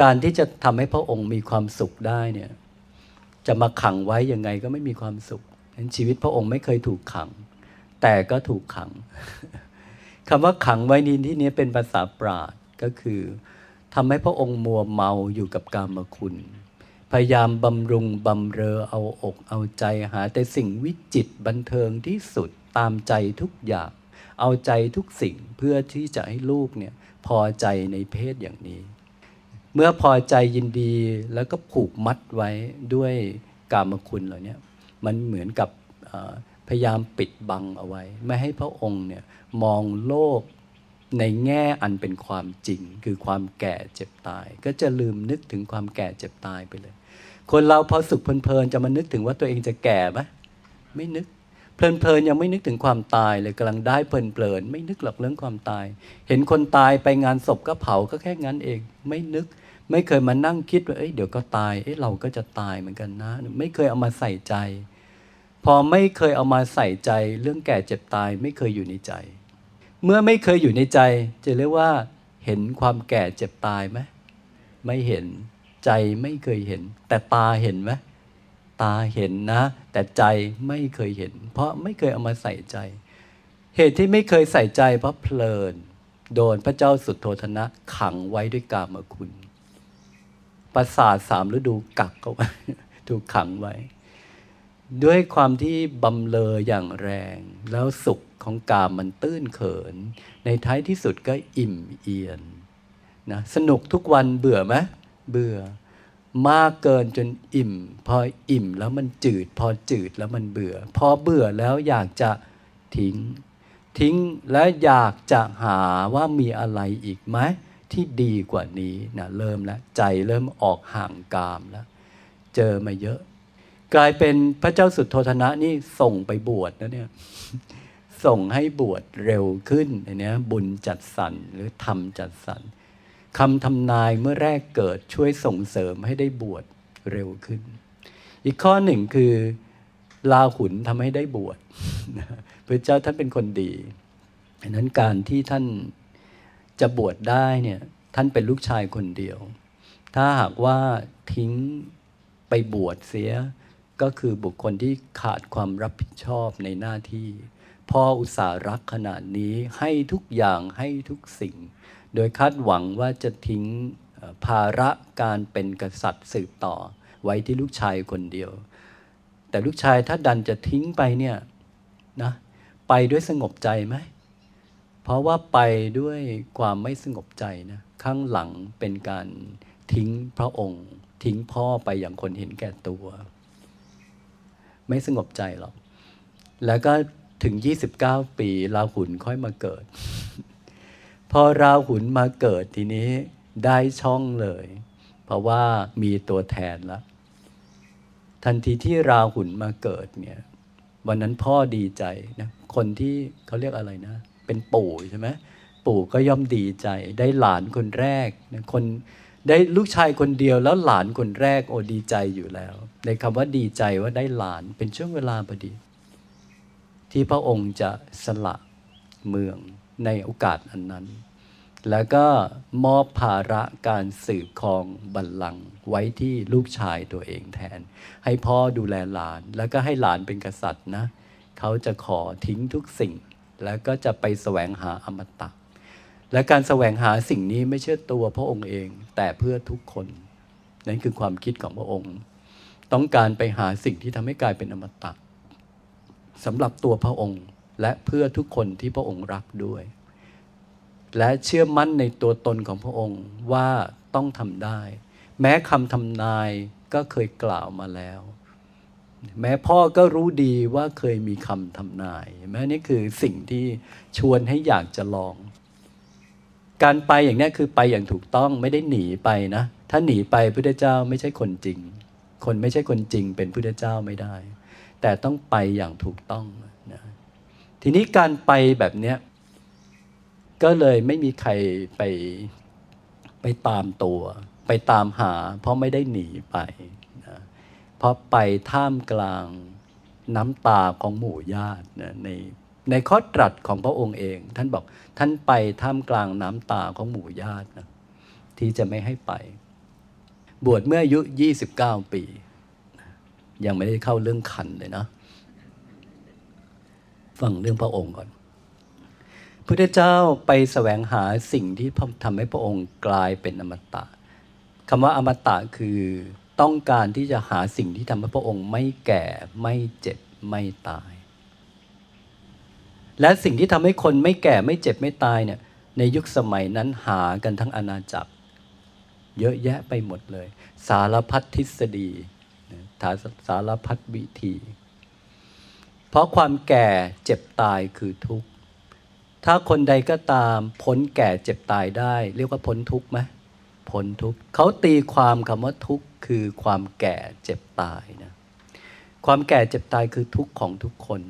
การที่จะทำให้พระองค์มีความสุขได้เนี่ยจะมาขังไว้ยังไงก็ไม่มีความสุขชีวิตพระองค์ไม่เคยถูกขัง แต่ก็ถูกขัง คำว่าขังไว้นี้ที่นี้เป็นภาษาปราดก็คือทำให้พระองค์มัวเมาอยู่กับกามคุณ พยายามบำรุงบำเรอเอาอกเอาใจหาแต่สิ่งวิจิตบันเทิงที่สุดตามใจทุกอย่าง เอาใจทุกสิ่งเพื่อที่จะให้ลูกเนี่ยพอใจในเพศอย่างนี้ เมื่อพอใจยินดีแล้วก็ผูกมัดไว้ด้วยกามคุณเหล่านี้มันเหมือนกับพยายามปิดบังเอาไว้ ไม่ให้พระองค์เนี่ย มองโลกในแง่อันเป็นความจริง คือความแก่เจ็บตาย ก็จะลืมนึกถึงความแก่เจ็บตายไปเลย คนเราพอสุขเพลินๆจะมานึกถึงว่าตัวเองจะแก่ไหมไม่นึกเพลินๆยังไม่นึกถึงความตายเลยกำลังได้เพลินๆไม่นึกหรอกเรื่องความตาย เห็นคนตายไปงานศพก็เผาก็แค่งั้นเอง ไม่นึก ไม่เคยมานั่งคิดว่าเอ้ยเดี๋ยวก็ตายเอ้ยเราก็จะตายเหมือนกันนะ ไม่เคยเอามาใส่ใจ พอไม่เคยเอามาใส่ใจ เรื่องแก่เจ็บตายไม่เคยอยู่ในใจ เมื่อไม่เคยอยู่ในใจ จะเรียกว่า เห็นความแก่เจ็บตายไหมไม่เห็นใจไม่เคยเห็น แต่ตาเห็นไหมตาเห็นนะ แต่ใจไม่เคยเห็น เพราะไม่เคยเอามาใส่ใจ เหตุที่ไม่เคยใส่ใจ เพราะเพลิน โดนพระเจ้าสุดโทธนะขังไว้ด้วยกามคุณประสาทสามฤดูกักเขาไว้ถูกขังไว้ ด้วยความที่บำเลออย่างแรง แล้วสุขของกามมันตื้นเขิน ในท้ายที่สุดก็อิ่มเอียนนะสนุกทุกวันเบื่อไหมเบื่อ มากเกินจนอิ่ม พออิ่มแล้วมันจืด พอจืดแล้วมันเบื่อ พอเบื่อแล้วอยากจะทิ้ง ทิ้งแล้วอยากจะหาว่ามีอะไรอีกไหมที่ดีกว่านี้นะเริ่มแล้วใจเริ่มออกห่างกามแล้ว เจอมาเยอะ กลายเป็นพระเจ้าสุดโทธนะนี่ส่งไปบวชนะเนี่ยส่งให้บวชเร็วขึ้นอันนี้บุญจัดสรรหรือธรรมจัดสรรคำทำนายเมื่อแรกเกิดช่วยส่งเสริมให้ได้บวชเร็วขึ้น อีกข้อหนึ่งคือลาหุนทำให้ได้บวชพระเจ้าท่านเป็นคนดีดังนั้นการที่ท่านจะบวชได้เนี่ยท่านเป็นลูกชายคนเดียว ถ้าหากว่าทิ้งไปบวชเสีย ก็คือบุคคลที่ขาดความรับผิดชอบในหน้าที่ พ่ออุตสารักขนาดนี้ให้ทุกอย่างให้ทุกสิ่ง โดยคาดหวังว่าจะทิ้งภาระการเป็นกษัตริย์สืบต่อ ไว้ที่ลูกชายคนเดียว แต่ลูกชายถ้าดันจะทิ้งไปเนี่ยนะไปด้วยสงบใจไหม เพราะว่าไปด้วยความไม่สงบใจนะข้างหลังเป็นการทิ้งพระองค์ ทิ้งพ่อไปอย่างคนเห็นแก่ตัว ไม่สงบใจหรอก แล้วก็ถึง 29 ปีลาหุนค่อยมาเกิด พอราหุนมาเกิดทีนี้ได้ช่องเลย เพราะว่ามีตัวแทนแล้ว ทันทีที่ราหุนมาเกิดเนี่ย วันนั้นพ่อดีใจนะคนที่เขาเรียกอะไรนะ เป็นปู่ใช่ไหมปู่ก็ย่อมดีใจ ได้หลานคนแรกนะคน ได้ลูกชายคนเดียวแล้วหลานคนแรกโอ้ดีใจอยู่แล้ว ในคำว่าดีใจว่าได้หลานเป็นช่วงเวลาพอดี ที่พระองค์จะสละเมืองในโอกาสอันนั้น แล้วก็มอบภาระการสืบครองบัลลังก์ไว้ที่ลูกชายตัวเองแทน ให้พ่อดูแลหลานแล้วก็ให้หลานเป็นกษัตริย์นะ เขาจะขอทิ้งทุกสิ่ง แล้วก็จะไปแสวงหาอมตะ และการแสวงหาสิ่งนี้ไม่ใช่ตัวพระองค์เอง แต่เพื่อทุกคน นั่นคือความคิดของพระองค์ ต้องการไปหาสิ่งที่ทำให้กลายเป็นอมตะสำหรับตัวพระองค์และเพื่อทุกคนที่พระองค์รักด้วย และเชื่อมั่นในตัวตนของพระองค์ว่าต้องทำได้ แม้คำทำนายก็เคยกล่าวมาแล้ว แม้พ่อก็รู้ดีว่าเคยมีคำทำนายแม้นี่คือสิ่งที่ชวนให้อยากจะลอง การไปอย่างนี้คือไปอย่างถูกต้องไม่ได้หนีไปนะ ถ้าหนีไปพระเจ้าไม่ใช่คนจริง คนไม่ใช่คนจริงเป็นพระเจ้าไม่ได้ แต่ต้องไปอย่างถูกต้องทีนี้การไปแบบเนี้ยก็เลยไม่มีใครไปไปตามตัว ไปตามหา เพราะไม่ได้หนีไปนะเพราะไปท่ามกลางน้ำตาของหมู่ญาตินะใน ในข้อตรัสของพระองค์เอง ท่านบอกท่านไปท่ามกลางน้ำตาของหมู่ญาตินะที่จะไม่ให้ไป บวชเมื่ออายุ 29 ปี ยังไม่ได้เข้าเรื่องขันเลยนะฟังเรื่องพระองค์ก่อนพุทธเจ้าไปสแสวงหาสิ่งที่ทำให้พระองค์กลายเป็นอมตะคำว่าอมตะคือต้องการที่จะหาสิ่งที่ทำให้พระองค์ไม่แก่ไม่เจ็บไม่ตาย และสิ่งที่ทำให้คนไม่แก่ไม่เจ็บไม่ตายเนี่ยในยุคสมัยนั้นหากันทั้งอาณาจักร เยอะแยะไปหมดเลย สารพัดทฤษฎีสารพัดวิธี เพราะความแก่เจ็บตายคือทุกข์ ถ้าคนใดก็ตามพ้นแก่เจ็บตายได้ เรียกว่าพ้นทุกข์ไหมพ้นทุกข์เขาตีความคำว่าทุกข์คือความแก่เจ็บตายนะความแก่เจ็บตายคือทุกข์ของทุกคน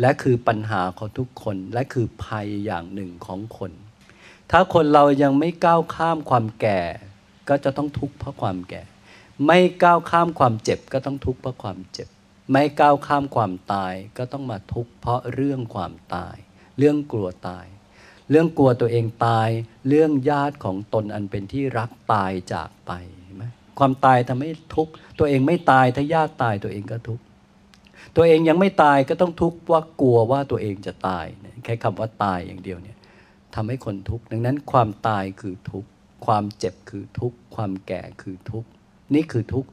และคือปัญหาของทุกคนและคือภัยอย่างหนึ่งของคน ถ้าคนเรายังไม่ก้าวข้ามความแก่ ก็จะต้องทุกข์เพราะความแก่ ไม่ก้าวข้ามความเจ็บก็ต้องทุกข์เพราะความเจ็บ ไม่ก้าวข้ามความตายก็ต้องมาทุกข์เพราะเรื่องความตาย เรื่องกลัวตาย เรื่องกลัวตัวเองตาย เรื่องญาติของตนอันเป็นที่รักตายจากไปความตายทำให้ทุกข์ตัวเองไม่ตายถ้าญาติตายตัวเองก็ทุกข์ ตัวเองยังไม่ตายก็ต้องทุกข์ว่ากลัวว่าตัวเองจะตายแค่คำว่าตายอย่างเดียวเนี่ยทำให้คนทุกข์ดังนั้นความตายคือทุกข์ความเจ็บคือทุกข์ความแก่คือทุกข์นี่คือทุกข์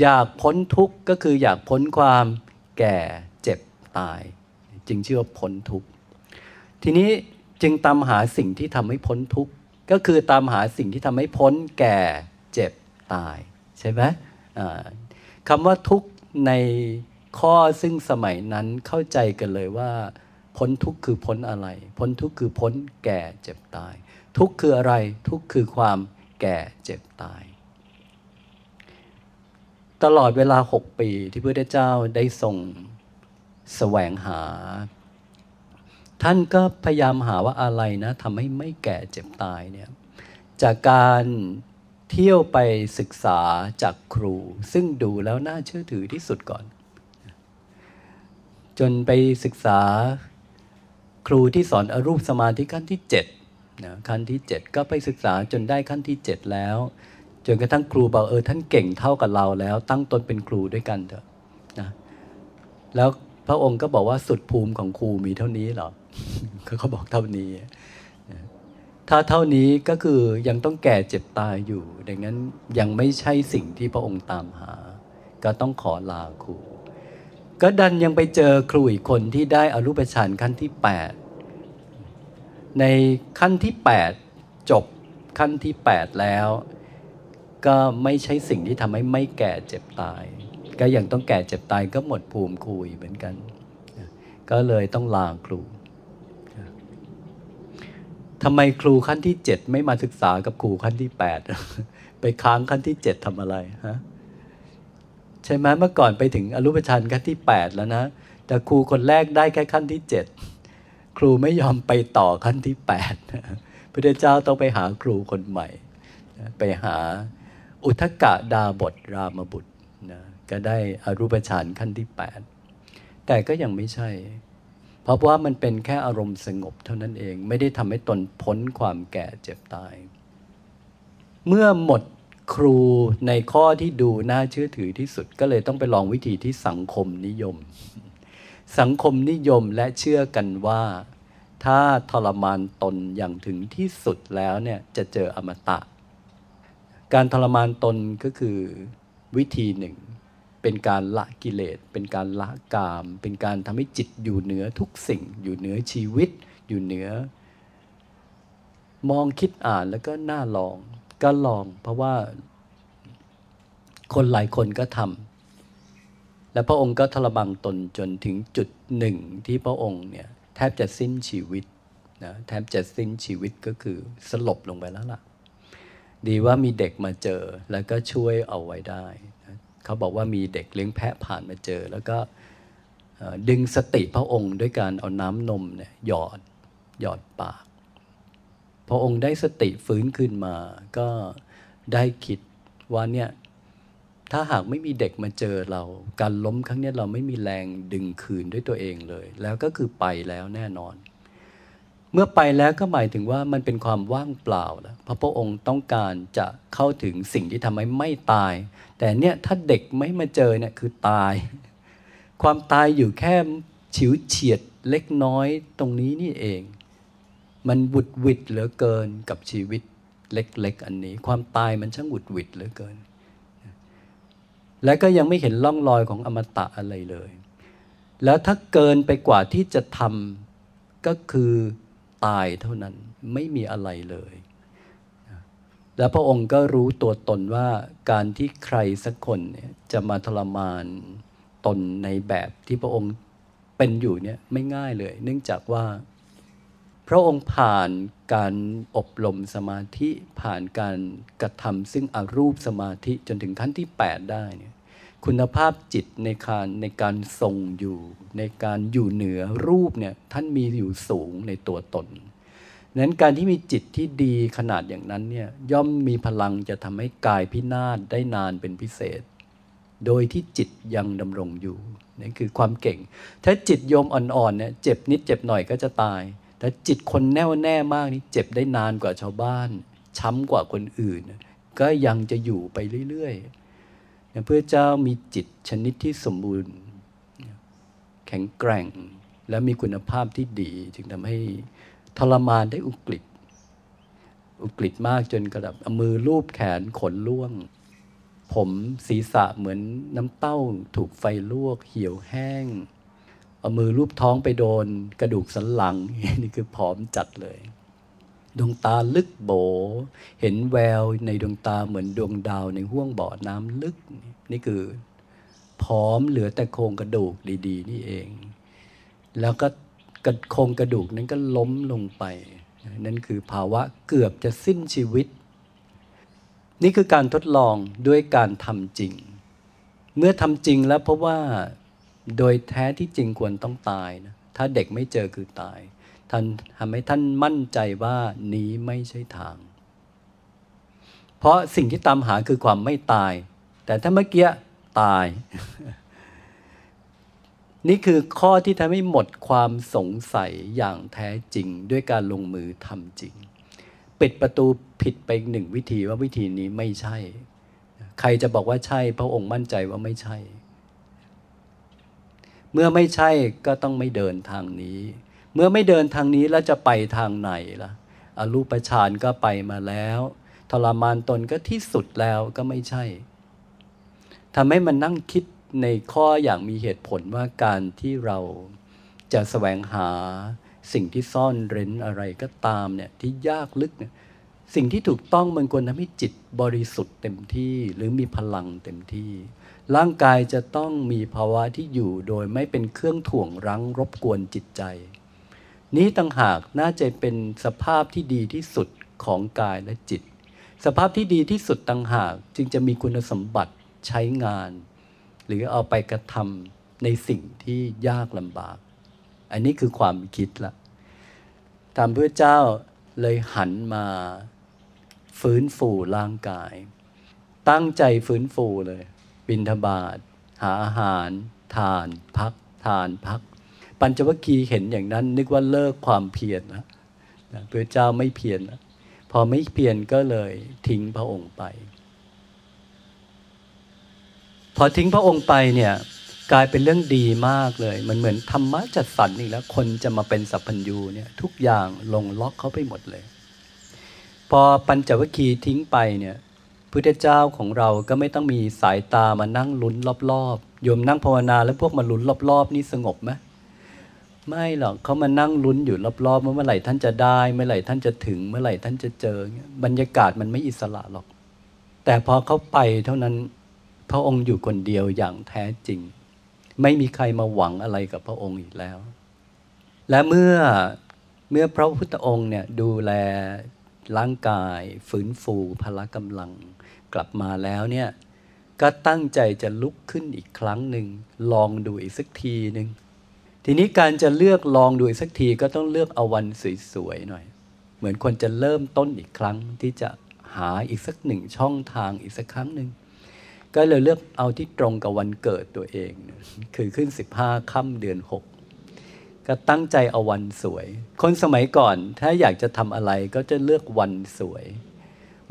อยากพ้นทุกข์ก็คืออยากพ้นความแก่เจ็บตาย จึงชื่อว่าพ้นทุกข์ทีนี้จึงตามหาสิ่งที่ทำให้พ้นทุกข์ก็คือตามหาสิ่งที่ทำให้พ้นแก่เจ็บตาย ใช่ไหมคำว่าทุกข์ใน ข้อซึ่งสมัยนั้นเข้าใจกันเลยว่า พ้นทุกข์คือพ้นอะไร พ้นทุกข์คือพ้นแก่เจ็บตาย ทุกข์คืออะไรทุกข์คือความแก่เจ็บตาย ตลอดเวลาหกปีที่พระพุทธเจ้าได้ทรงแสวงหา ท่านก็พยายามหาว่าอะไรนะทำให้ไม่แก่เจ็บตายเนี่ยจากการเที่ยวไปศึกษาจากครู ซึ่งดูแล้วน่าเชื่อถือที่สุดก่อน จนไปศึกษาครูที่สอนอรูปสมาธิขั้นที่7นะขั้นที่ 7 ก็ไปศึกษาจนได้ขั้นที่ 7 แล้ว จนกระทั่งครูบอกเออท่านเก่งเท่ากับเราแล้ว ตั้งตนเป็นครูด้วยกันเถอะนะแล้วพระองค์ก็บอกว่าสุดภูมิของครูมีเท่านี้หรอเขาบอกเท่านี้ ถ้าเท่านี้ก็คือยังต้องแก่เจ็บตายอยู่ ดังนั้นยังไม่ใช่สิ่งที่พระองค์ตามหา ก็ต้องขอลาครู ก็ดันยังไปเจอครูอีกคนที่ได้อรูปฌานขั้นที่ 8 ในขั้นที่ 8 จบขั้นที่ 8 แล้ว ก็ไม่ใช่สิ่งที่ทำให้ไม่แก่เจ็บตาย ก็ยังต้องแก่เจ็บตายก็หมดภูมิครูเหมือนกัน ก็เลยต้องลาครูทำไมครูขั้นที่เจ็ดไม่มาศึกษากับครูขั้นที่แปดไปค้างขั้นที่เจ็ดทำอะไรฮะ ใช่ไหมเมื่อก่อนไปถึงอรูปฌานขั้นที่แปดแล้วนะ แต่ครูคนแรกได้แค่ขั้นที่เจ็ดครูไม่ยอมไปต่อขั้นที่แปดพระเจ้าต้องไปหาครูคนใหม่ ไปหาอุทกะดาบทรามบุตรนะก็ได้อรูปฌานขั้นที่แปดแต่ก็ยังไม่ใช่ เพราะว่ามันเป็นแค่อารมณ์สงบเท่านั้นเองไม่ได้ทำให้ตนพ้นความแก่เจ็บตาย เมื่อหมด ครูในข้อที่ดูน่าเชื่อถือที่สุดก็เลยต้องไปลองวิธีที่สังคมนิยม สังคมนิยมและเชื่อกันว่า ถ้าทรมานตนอย่างถึงที่สุดแล้วเนี่ยจะเจออมตะ การทรมานตนก็คือวิธีหนึ่ง เป็นการละกิเลส เป็นการละกาม เป็นการทำให้จิตอยู่เหนือทุกสิ่ง อยู่เหนือชีวิต อยู่เหนือ มองคิดอ่านแล้วก็น่าลองก็ลองเพราะว่า คนหลายคนก็ทำและพระองค์ก็ทรบังตนจนถึงจุดหนึ่งที่พระองค์เนี่ยแทบจะสิ้นชีวิตนะแทบจะสิ้นชีวิตก็คือสลบลงไปแล้วล่ะ ดีว่ามีเด็กมาเจอแล้วก็ช่วยเอาไว้ได้เขาบอกว่ามีเด็กเลี้ยงแพะผ่านมาเจอ แล้วก็ดึงสติพระองค์ด้วยการเอาน้ำนมเนี่ยหยอดหยอดปาก พระองค์ได้สติฟื้นขึ้นมา ก็ได้คิดว่าเนี่ย ถ้าหากไม่มีเด็กมาเจอเรา การล้มครั้งนี้เราไม่มีแรงดึงคืนด้วยตัวเองเลย แล้วก็คือไปแล้วแน่นอน เมื่อไปแล้วก็หมายถึงว่ามันเป็นความว่างเปล่าแล้วพระพุทธองค์ต้องการจะเข้าถึงสิ่งที่ทำให้ไม่ตาย แต่เนี่ยถ้าเด็กไม่มาเจอเนี่ยคือตาย ความตายอยู่แค่ฉิวเฉียดเล็กน้อยตรงนี้นี่เอง มันบุดวิดเหลือเกินกับชีวิตเล็ก ๆ อันนี้ ความตายมันช่างบุดวิดเหลือเกิน และก็ยังไม่เห็นร่องรอยของอมตะอะไรเลย แล้วถ้าเกินไปกว่าที่จะทำก็คือตายเท่านั้นไม่มีอะไรเลย แล้วพระองค์ก็รู้ตัวตนว่าการที่ใครสักคนเนี่ยจะมาทรมานตนในแบบที่พระองค์เป็นอยู่เนี่ยไม่ง่ายเลย เนื่องจากว่า พระองค์ผ่านการอบรมสมาธิผ่านการกระทำซึ่งอรูปสมาธิจนถึงขั้นที่ 8 ได้เนี่ย คุณภาพจิตในการในการทรงอยู่ ในการอยู่เหนือรูปเนี่ยท่านมีอยู่สูงในตัวตนนั้นการที่มีจิตที่ดีขนาดอย่างนั้นเนี่ยย่อมมีพลังจะทำให้กายพินาศได้นานเป็นพิเศษ โดยที่จิตยังดำรงอยู่นั่นคือความเก่ง ถ้าจิตโยมอ่อนๆเนี่ยเจ็บนิดเจ็บหน่อยก็จะตาย แต่จิตคนแน่วแน่มากนี่เจ็บได้นานกว่าชาวบ้าน ช้ำกว่าคนอื่น ก็ยังจะอยู่ไปเรื่อยๆ เพื่อเจ้ามีจิตชนิดที่สมบูรณ์ แข็งแกร่งและมีคุณภาพที่ดี จึงทำให้ทรมานได้อุกฤษอุกฤษมากจนกระดับเอามือลูบแขนขนล่วง ผมศีรษะเหมือนน้ำเต้าถูกไฟลวก เหี่ยวแห้งเอามือลูบท้องไปโดน กระดูกสันหลังนี่คือผอมจัดเลย ดวงตาลึกโบ เห็นแววในดวงตาเหมือนดวงดาวในห้วงบ่อน้ำลึก นี่คือผอมเหลือแต่โครงกระดูกดีๆ นี่เอง แล้วก็กระโครงกระดูกนั้นก็ล้มลงไป นั่นคือภาวะเกือบจะสิ้นชีวิต นี่คือการทดลองด้วยการทำจริง เมื่อทำจริงแล้วเพราะว่าโดยแท้ที่จริงควรต้องตายนะ ถ้าเด็กไม่เจอคือตาย ท่านทำให้ท่านมั่นใจว่านี้ไม่ใช่ทาง เพราะสิ่งที่ตามหาคือความไม่ตาย แต่ถ้าเมื่อกี้ตาย นี่คือข้อที่ทำให้หมดความสงสัยอย่างแท้จริงด้วยการลงมือทำจริง ปิดประตูผิดไปหนึ่งวิธีว่าวิธีนี้ไม่ใช่ ใครจะบอกว่าใช่ พระองค์มั่นใจว่าไม่ใช่ เมื่อไม่ใช่ก็ต้องไม่เดินทางนี้ เมื่อไม่เดินทางนี้แล้วจะไปทางไหนล่ะ อรูปฌานก็ไปมาแล้ว ทรมานตนก็ที่สุดแล้วก็ไม่ใช่ทำให้มันนั่งคิดในข้ออย่างมีเหตุผลว่าการที่เราจะแสวงหาสิ่งที่ซ่อนเร้นอะไรก็ตามเนี่ยที่ยากลึกเนี่ยสิ่งที่ถูกต้องมันควรทำให้จิตบริสุทธิ์เต็มที่หรือมีพลังเต็มที่ ร่างกายจะต้องมีภาวะที่อยู่โดยไม่เป็นเครื่องถ่วงรั้งรบกวนจิตใจ นี้ต่างหากน่าจะเป็นสภาพที่ดีที่สุดของกายและจิต สภาพที่ดีที่สุดต่างหากจึงจะมีคุณสมบัติใช้งาน หรือเอาไปกระทำในสิ่งที่ยากลำบาก อันนี้คือความคิดละตามพระเจ้าเลยหันมาฟื้นฟูร่างกาย ตั้งใจฟื้นฟูเลย บินทบาทหาอาหาร ทาน พัก ทานพัก ปัญจวัคคีย์เห็นอย่างนั้น นึกว่าเลิกความเพียรนะพระเจ้าไม่เพียรนะพอไม่เพียรก็เลยทิ้งพระองค์ไป พอทิ้งพระองค์ไปเนี่ยกลายเป็นเรื่องดีมากเลย มันเหมือนธรรมะจัดสรรอีกแล้ว คนจะมาเป็นสัพพัญญูเนี่ยทุกอย่างลงล็อกเขาไปหมดเลย พอปัญจวัคคีย์ทิ้งไปเนี่ยพุทธเจ้าของเราก็ไม่ต้องมีสายตามานั่งลุ้นรอบๆโยมนั่งภาวนาแล้วพวกมาลุ้นรอบๆ นี่สงบไหม ไม่หรอกเขามานั่งลุ้นอยู่รอบๆเมื่อไหร่ท่านจะได้ เมื่อไหร่ท่านจะถึง เมื่อไหร่ท่านจะเจอบรรยากาศมันไม่อิสระหรอก แต่พอเขาไปเท่านั้นพระองค์อยู่คนเดียวอย่างแท้จริง ไม่มีใครมาหวังอะไรกับพระองค์อีกแล้ว และเมื่อเมื่อพระพุทธองค์เนี่ยดูแลร่างกายฝืนฟูพละกำลัง กลับมาแล้วเนี่ยก็ตั้งใจจะลุกขึ้นอีกครั้งหนึ่งลองดูอีกสักทีหนึ่ง ทีนี้การจะเลือกลองดูอีกสักทีก็ต้องเลือกเอาวันสวยๆหน่อย เหมือนคนจะเริ่มต้นอีกครั้งที่จะหาอีกสักหนึ่งช่องทางอีกสักครั้งหนึ่งก็เลยเลือกเอาที่ตรงกับวันเกิดตัวเอง คือขึ้นสิบห้าค่ำเดือนหกก็ตั้งใจเอาวันสวย คนสมัยก่อนถ้าอยากจะทำอะไรก็จะเลือกวันสวย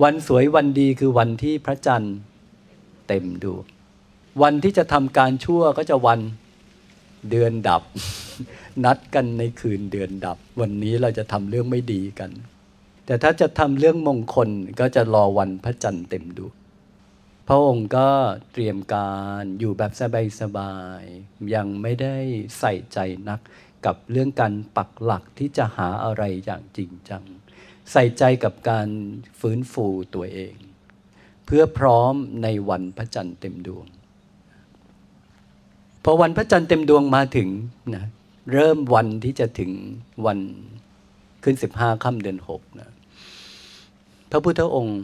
วันสวยวันดีคือวันที่พระจันทร์เต็มดวงวันที่จะทำการชั่วก็จะวัน เดือนดับ นัดกันในคืนเดือนดับ วันนี้เราจะทำเรื่องไม่ดีกัน แต่ถ้าจะทำเรื่องมงคลก็จะรอวันพระจันทร์เต็มดวงพระองค์ก็เตรียมการอยู่แบบสบายๆยังไม่ได้ใส่ใจนักกับเรื่องการปักหลักที่จะหาอะไรอย่างจริงจัง ใส่ใจกับการฟื้นฟูตัวเอง เพื่อพร้อมในวันพระจันทร์เต็มดวง พอวันพระจันทร์เต็มดวงมาถึงนะเริ่มวันที่จะถึงวันขึ้นสิบห้าค่ำเดือนหกนะพระพุทธองค์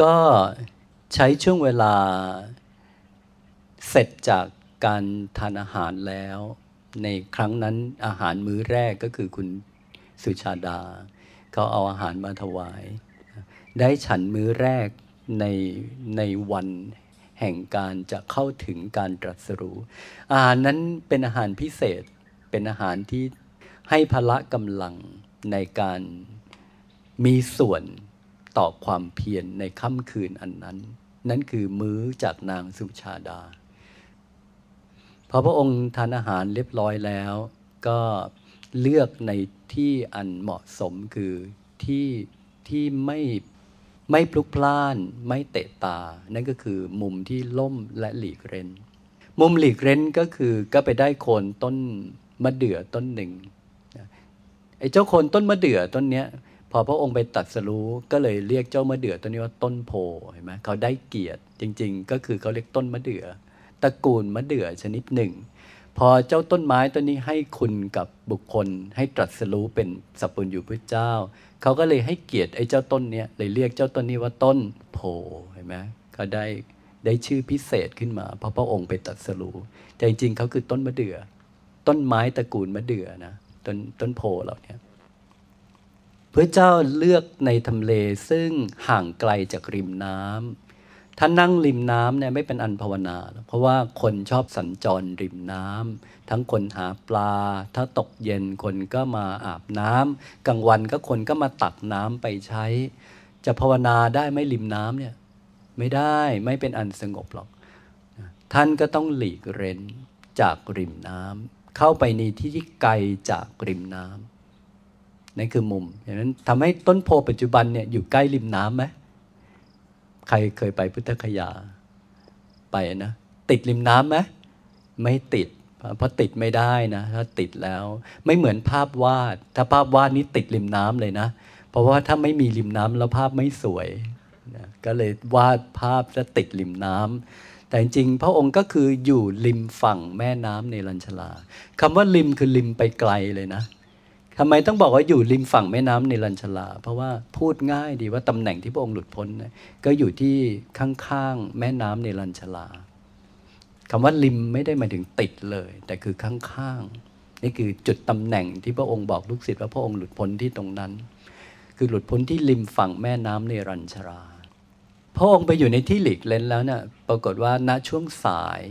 ก็ใช้ช่วงเวลาเสร็จจากการทานอาหารแล้ว ในครั้งนั้นอาหารมื้อแรกก็คือคุณสุชาดา เขาเอาอาหารมาถวาย ได้ฉันมื้อแรกในในวัน แห่งการจะเข้าถึงการตรัสรู้ อาหารนั้นเป็นอาหารพิเศษ เป็นอาหารที่ให้พละกำลังในการมีส่วนต่อความเพียรในค่ำคืนอันนั้น นั่นคือมื้อจากนางสุชาดา พอพระองค์ทานอาหารเรียบร้อยแล้ว ก็เลือกในที่อันเหมาะสมคือที่ที่ไม่ ไม่พลุกพล่าน ไม่เตะตา นั่นก็คือมุมที่ล่มและหลีกเร้น มุมหลีกเร้นก็คือก็ไปได้โคนต้นมะเดื่อต้นหนึ่งไอ้เจ้าโคนต้นมะเดื่อต้นเนี้ยพอพระองค์ไปตัดสรู้ก็เลยเรียกเจ้ามะเดื่อต้นนี้ว่าต้นโพเห็นไหมเขาได้เกียรติจริง ๆ ก็คือเขาเรียกต้นมะเดื่อตระกูลมะเดื่อชนิดหนึ่ง พอเจ้าต้นไม้ต้นนี้ให้คุณกับบุคคล ให้ตรัสรู้เป็นสัพพุญญูพระเจ้า เขาก็เลยให้เกียรติไอ้เจ้าต้นเนี้ยเลยเรียกเจ้าต้นนี้ว่าต้นโพเห็นไหมเขาได้ได้ชื่อพิเศษขึ้นมาเพราะพระองค์ไปตัดสรู้แต่จริงๆเขาคือต้นมะเดื่อต้นไม้ตระกูลมะเดื่อนะต้นต้นโพเหล่านี้พระเจ้าเลือกในทำเลซึ่งห่างไกลจากริมน้ำถ้านั่งริมน้ำเนี่ยไม่เป็นอันภาวนา เพราะว่าคนชอบสัญจรริมน้ำ ทั้งคนหาปลา ถ้าตกเย็นคนก็มาอาบน้ำกลางวันก็คนก็มาตักน้ำไปใช้ จะภาวนาได้ไม่ริมน้ำเนี่ยไม่ได้ไม่เป็นอันสงบหรอก ท่านก็ต้องหลีกเร้นจากริมน้ำเข้าไปในที่ที่ไกลจากริมน้ำนั่นคือมุมอย่างนั้นทำให้ต้นโพปัจจุบันเนี่ยอยู่ใกล้ริมน้ำไหมใครเคยไปพุทธคยาไปนะ ติดริมน้ำไหมไม่ติด เพราะติดไม่ได้นะถ้าติดแล้ว ไม่เหมือนภาพวาด ถ้าภาพวาดนี้ติดริมน้ำเลยนะ เพราะว่าถ้าไม่มีริมน้ำแล้วภาพไม่สวยนะก็เลยวาดภาพจะติดริมน้ำแต่จริงพระองค์ก็คืออยู่ริมฝั่งแม่น้ำในลัญชลาคำว่าริมคือริมไปไกลเลยนะทำไมต้องบอกว่าอยู่ริมฝั่งแม่น้ำในลัญชลา เพราะว่าพูดง่ายดีว่าตำแหน่งที่พระองค์หลุดพ้นก็อยู่ที่ข้างๆแม่น้ำในลัญชลา คำว่าริมไม่ได้หมายถึงติดเลย แต่คือข้างๆ นี่คือจุดตำแหน่งที่พระองค์บอกลูกศิษย์ว่าพระองค์หลุดพ้นที่ตรงนั้น คือหลุดพ้นที่ริมฝั่งแม่น้ำในรัญชลาพระองค์ไปอยู่ในที่หลีกเล่นแล้วเนะี่ยปรากฏว่าณช่วงสาย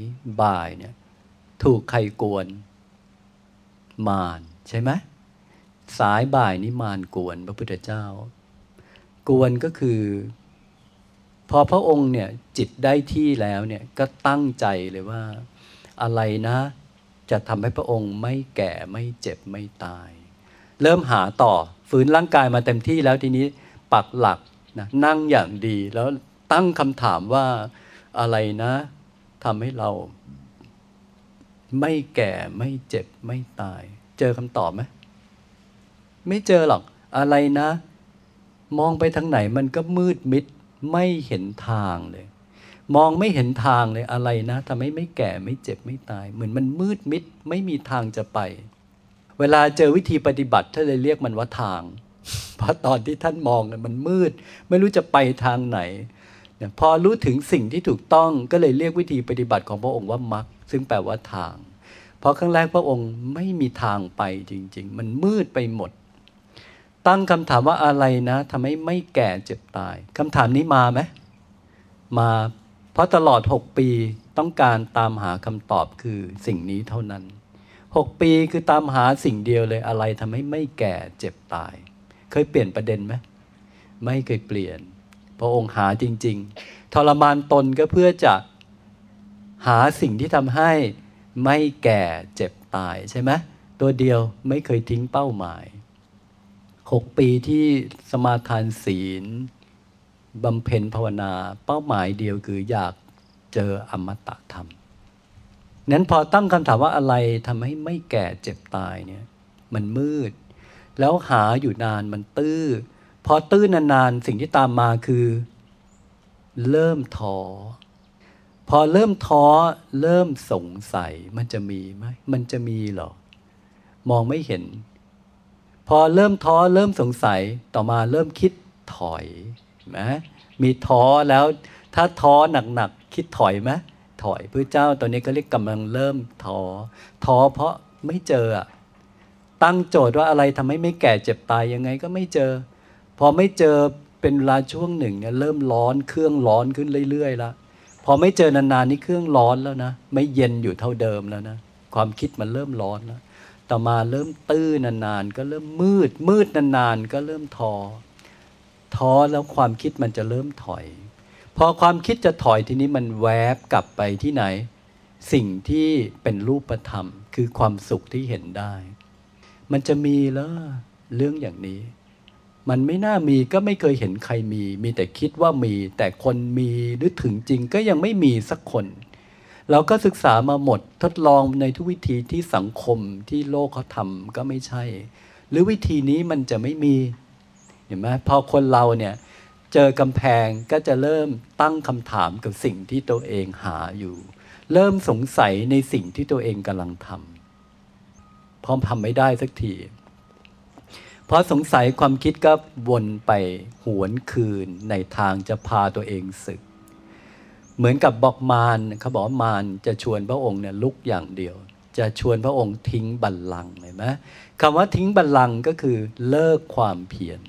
บ่ายเนี่ยถูกใครกวน มารใช่ไหมสายบ่ายนิมานกวนพระพุทธเจ้า กวนก็คือ พอพระองค์เนี่ยจิตได้ที่แล้วเนี่ยก็ตั้งใจเลยว่าอะไรนะจะทำให้พระองค์ไม่แก่ไม่เจ็บไม่ตาย เริ่มหาต่อฝืนร่างกายมาเต็มที่แล้วทีนี้ปักหลักนะนั่งอย่างดีแล้วตั้งคำถามว่าอะไรนะทำให้เรา ไม่แก่ไม่เจ็บไม่ตาย เจอคำตอบไหมไม่เจอหรอกอะไรนะ มองไปทางไหนมันก็มืดมิด ไม่เห็นทางเลย มองไม่เห็นทางเลยอะไรนะทำให้ไม่แก่ไม่เจ็บไม่ตาย เหมือนมันมืดมิดไม่มีทางจะไป เวลาเจอวิธีปฏิบัติท่านเลยเรียกมันว่าทาง เพราะตอนที่ท่านมองมันมืด ไม่รู้จะไปทางไหนพอรู้ถึงสิ่งที่ถูกต้องก็เลยเรียกวิธีปฏิบัติของพระองค์ว่ามรรคซึ่งแปลว่าทาง เพราะครั้งแรกพระองค์ไม่มีทางไปจริง ๆ มันมืดไปหมด ตั้งคำถามว่าอะไรนะทำให้ไม่แก่เจ็บตายคำถามนี้มาไหมมาเพราะตลอด 6 ปีต้องการตามหาคำตอบคือสิ่งนี้เท่านั้น 6 ปีคือตามหาสิ่งเดียวเลยอะไรทำให้ไม่แก่เจ็บตาย เคยเปลี่ยนประเด็นไหมไม่เคยเปลี่ยน พระองค์หาจริง ๆ ทรมานตนก็เพื่อจะหาสิ่งที่ทำให้ไม่แก่เจ็บตายใช่ไหมตัวเดียวไม่เคยทิ้งเป้าหมาย หกปีที่สมาทานศีลบำเพ็ญภาวนา เป้าหมายเดียวคืออยากเจออมตะธรรม นั้นพอตั้งคำถามว่าอะไรทำให้ไม่แก่เจ็บตายเนี่ย มันมืด แล้วหาอยู่นานมันตื้อ พอตื้อนานๆ สิ่งที่ตามมาคือ เริ่มท้อ พอเริ่มท้อเริ่มสงสัย มันจะมีไหม มันจะมีหรอ มองไม่เห็น อเริ่มท้อเริ่มสงสัยต่อมาเริ่มคิดถอยนะมีท้อแล้วถ้าท้อหนักๆคิดถอยไหมถอยพระเจ้าตอนนี้ก็เรียกกำลังเริ่มท้อท้อเพราะไม่เจอตั้งโจทย์ว่าอะไรทำให้ไม่แก่เจ็บตายยังไงก็ไม่เจอ พอไม่เจอเป็นเวลาช่วงหนึ่งเนี่ยเริ่มร้อนเครื่องร้อนขึ้นเรื่อยๆล้วพอไม่เจอนานๆนี่เครื่องร้อนแล้วนะ ไม่เย็นอยู่เท่าเดิมแล้วนะ ความคิดมันเริ่มร้อนแล้ว ต่อมาเริ่มตื้อนานๆ ก็เริ่มมืด มืดนานๆ ก็เริ่มท้อท้อแล้วความคิดมันจะเริ่มถอย พอความคิดจะถอยทีนี้มันแวบกลับไปที่ไหน สิ่งที่เป็นรูปธรรม คือความสุขที่เห็นได้ มันจะมีแล้วเรื่องอย่างนี้ มันไม่น่ามีก็ไม่เคยเห็นใครมี มีแต่คิดว่ามี แต่คนมีหรือถึงจริงก็ยังไม่มีสักคน เราก็ศึกษามาหมดทดลองในทุกวิธีที่สังคมที่โลกเขาทำก็ไม่ใช่ หรือวิธีนี้มันจะไม่มีเห็นไหมพอคนเราเนี่ยเจอกำแพงก็จะเริ่มตั้งคำถามกับสิ่งที่ตัวเองหาอยู่ เริ่มสงสัยในสิ่งที่ตัวเองกำลังทำพร้อมทำไม่ได้สักทีพราะสงสัยความคิดก็วนไปหวนคืนในทางจะพาตัวเองศึก เหมือนกับบอกมารเขาบอกมารจะชวนพระองค์เนี่ยลุกอย่างเดียว จะชวนพระองค์ทิ้งบัลลังก์เห็นไหมคำว่าทิ้งบัลลังก์ก็คือเลิกความเพียร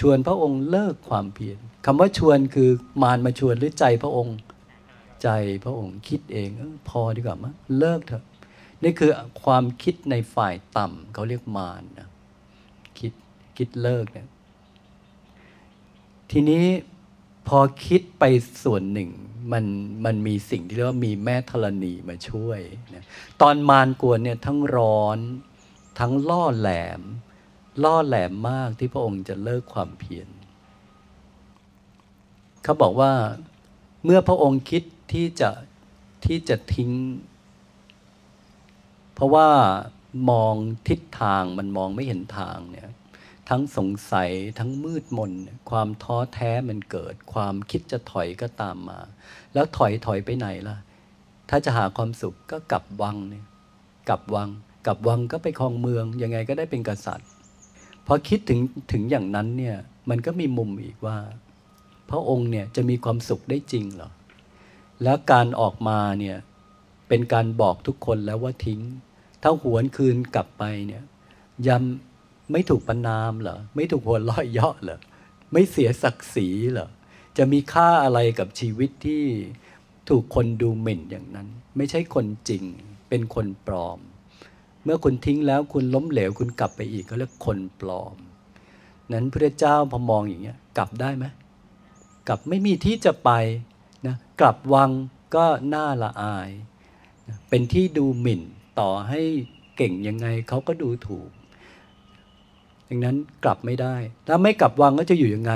ชวนพระองค์เลิกความเพียรคำว่าชวนคือมารมาชวนหรือใจพระองค์ใจพระองค์คิดเองออพอดีกว่ามั้งเลิกเถอะนี่คือความคิดในฝ่ายต่ำเขาเรียกมารนะคิดคิดเลิกเนี่ยทีนี้พอคิดไปส่วนหนึ่ง มันมันมีสิ่งที่เรียกว่ามีแม่ธรณีมาช่วยนะตอนมารกวนเนี่ยทั้งร้อน ทั้งล่อแหลม ล่อแหลมมากที่พระองค์จะเลิกความเพียรเขาบอกว่าเมื่อพระองค์คิดที่จะที่จะทิ้ง เพราะว่ามองทิศทางมันมองไม่เห็นทางเนี่ยทั้งสงสัยทั้งมืดมน ความท้อแท้มันเกิด ความคิดจะถอยก็ตามมา แล้วถอยถอยไปไหนล่ะ ถ้าจะหาความสุขก็กลับวังเนี่ยกลับวังกลับวังก็ไปครองเมือง ยังไงก็ได้เป็นกษัตริย์พอคิดถึงถึงอย่างนั้นเนี่ยมันก็มีมุมอีกว่า พระองค์เนี่ยจะมีความสุขได้จริงเหรอแล้วการออกมาเนี่ยเป็นการบอกทุกคนแล้วว่าทิ้ง ถ้าหวนคืนกลับไปเนี่ยยำไม่ถูกประนามเหรอไม่ถูกหัวล้อยเยาะเหรอไม่เสียศักดิ์ศรีเหรอ จะมีค่าอะไรกับชีวิตที่ถูกคนดูหมิ่นอย่างนั้น ไม่ใช่คนจริง เป็นคนปลอม เมื่อคุณทิ้งแล้วคุณล้มเหลวคุณกลับไปอีกเขาเรียกคนปลอม นั้นพระเจ้าพอมองอย่างเงี้ยกลับได้ไหมกลับไม่มีที่จะไปนะกลับวังก็น่าละอายนะเป็นที่ดูหมิ่นต่อให้เก่งยังไงเขาก็ดูถูกดังนั้นกลับไม่ได้ ถ้าไม่กลับวังก็จะอยู่ยังไง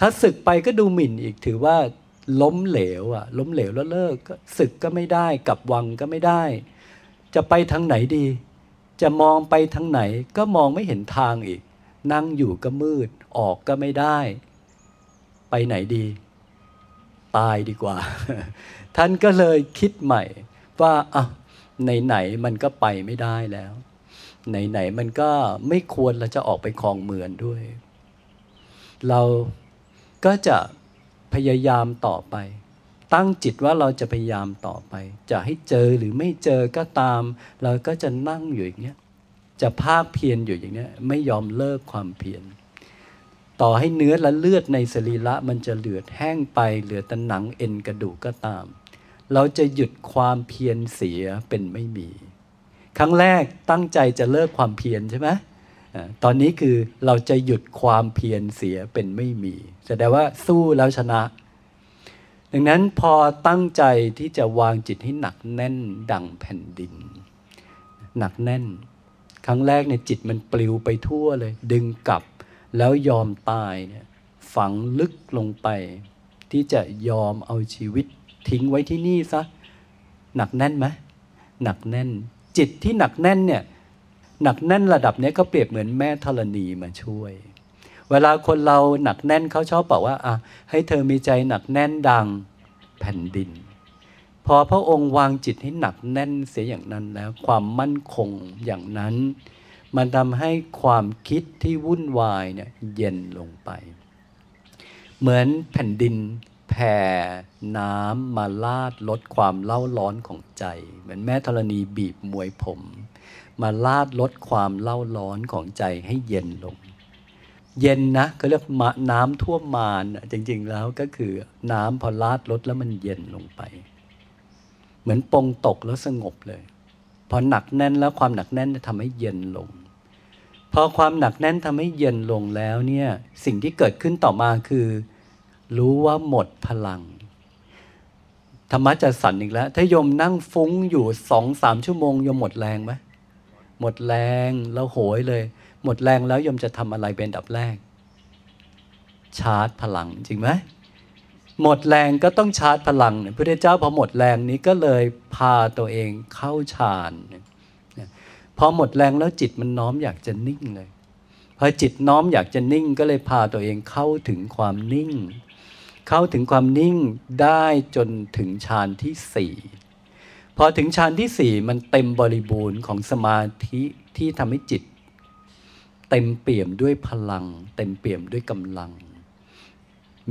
ถ้าศึกไปก็ดูหมิ่นอีกถือว่าล้มเหลวอะ ล้มเหลวแล้วเลิกศึกก็ไม่ได้กลับวังก็ไม่ได้ จะไปทางไหนดี จะมองไปทางไหนก็มองไม่เห็นทางอีก นั่งอยู่ก็มืดออกก็ไม่ได้ ไปไหนดี ตายดีกว่า ท่านก็เลยคิดใหม่ ว่าอะไหนๆมันก็ไปไม่ได้แล้ว ไหนๆมันก็ไม่ควรเราจะออกไปคลองเมืองด้วย เรา ก็จะพยายามต่อไป ตั้งจิตว่าเราจะพยายามต่อไป จะให้เจอหรือไม่เจอก็ตาม เราก็จะนั่งอยู่อย่างเงี้ยจะภาคเพียรอยู่อย่างนี้ไม่ยอมเลิกความเพียรต่อให้เนื้อและเลือดในสรีระมันจะเหลือดแห้งไปเหลือแต่หนังเอ็นกระดูกก็ตาม เราจะหยุดความเพียรเสียเป็นไม่มี ครั้งแรกตั้งใจจะเลิกความเพียรใช่ไหม ตอนนี้คือเราจะหยุดความเพียรเสียเป็นไม่มีแสดงว่าสู้แล้วชนะ ดังนั้นพอตั้งใจที่จะวางจิตให้หนักแน่นดังแผ่นดิน หนักแน่น ครั้งแรกในจิตมันปลิวไปทั่วเลย ดึงกลับแล้วยอมตายเนี่ยฝังลึกลงไป ที่จะยอมเอาชีวิตทิ้งไว้ที่นี่ซะหนักแน่นไหมหนักแน่น จิตที่หนักแน่นเนี่ย หนักแน่นระดับนี้ก็เปรียบเหมือนแม่ธรณีมาช่วย เวลาคนเราหนักแน่นเขาชอบบอกว่าอะให้เธอมีใจหนักแน่นดังแผ่นดิน พอพระองค์วางจิตให้หนักแน่นเสียอย่างนั้นแล้ว ความมั่นคงอย่างนั้น มันทำให้ความคิดที่วุ่นวายเนี่ยเย็นลงไป เหมือนแผ่นดินแผ่น้ำมาลาดลดความเล่าร้อนของใจ เหมือนแม่ธรณีบีบมวยผม มาลาดลดความเล่าร้อนของใจให้เย็นลง เย็นนะก็เรียกมาน้ำท่วมมานจริง ๆ แล้วก็คือน้ำพอลาดลดแล้วมันเย็นลงไป เหมือนปงตกแล้วสงบเลย พอหนักแน่นแล้วความหนักแน่นทำให้เย็นลง พอความหนักแน่นทำให้เย็นลงแล้วเนี่ยสิ่งที่เกิดขึ้นต่อมาคือ รู้ว่าหมดพลังธรรมะจะสั่นอีกแล้ว ถ้าโยมนั่งฟุ้งอยู่สองสามชั่วโมงโยมหมดแรงไหม หมดแรงแล้วโหยเลย หมดแรงแล้วยมจะทำอะไรเป็นดับแรก ชาร์จพลังจริงไหมหมดแรงก็ต้องชาร์จพลังพระพุทธเจ้าพอหมดแรงนี้ก็เลยพาตัวเองเข้าฌานพอหมดแรงแล้วจิตมันน้อมอยากจะนิ่งเลยพอจิตน้อมอยากจะนิ่งก็เลยพาตัวเองเข้าถึงความนิ่ง เข้าถึงความนิ่งได้จนถึงฌานที่สี่ พอถึงฌานที่สี่มันเต็มบริบูรณ์ของสมาธิที่ทำให้จิต เต็มเปี่ยมด้วยพลัง เต็มเปี่ยมด้วยกำลัง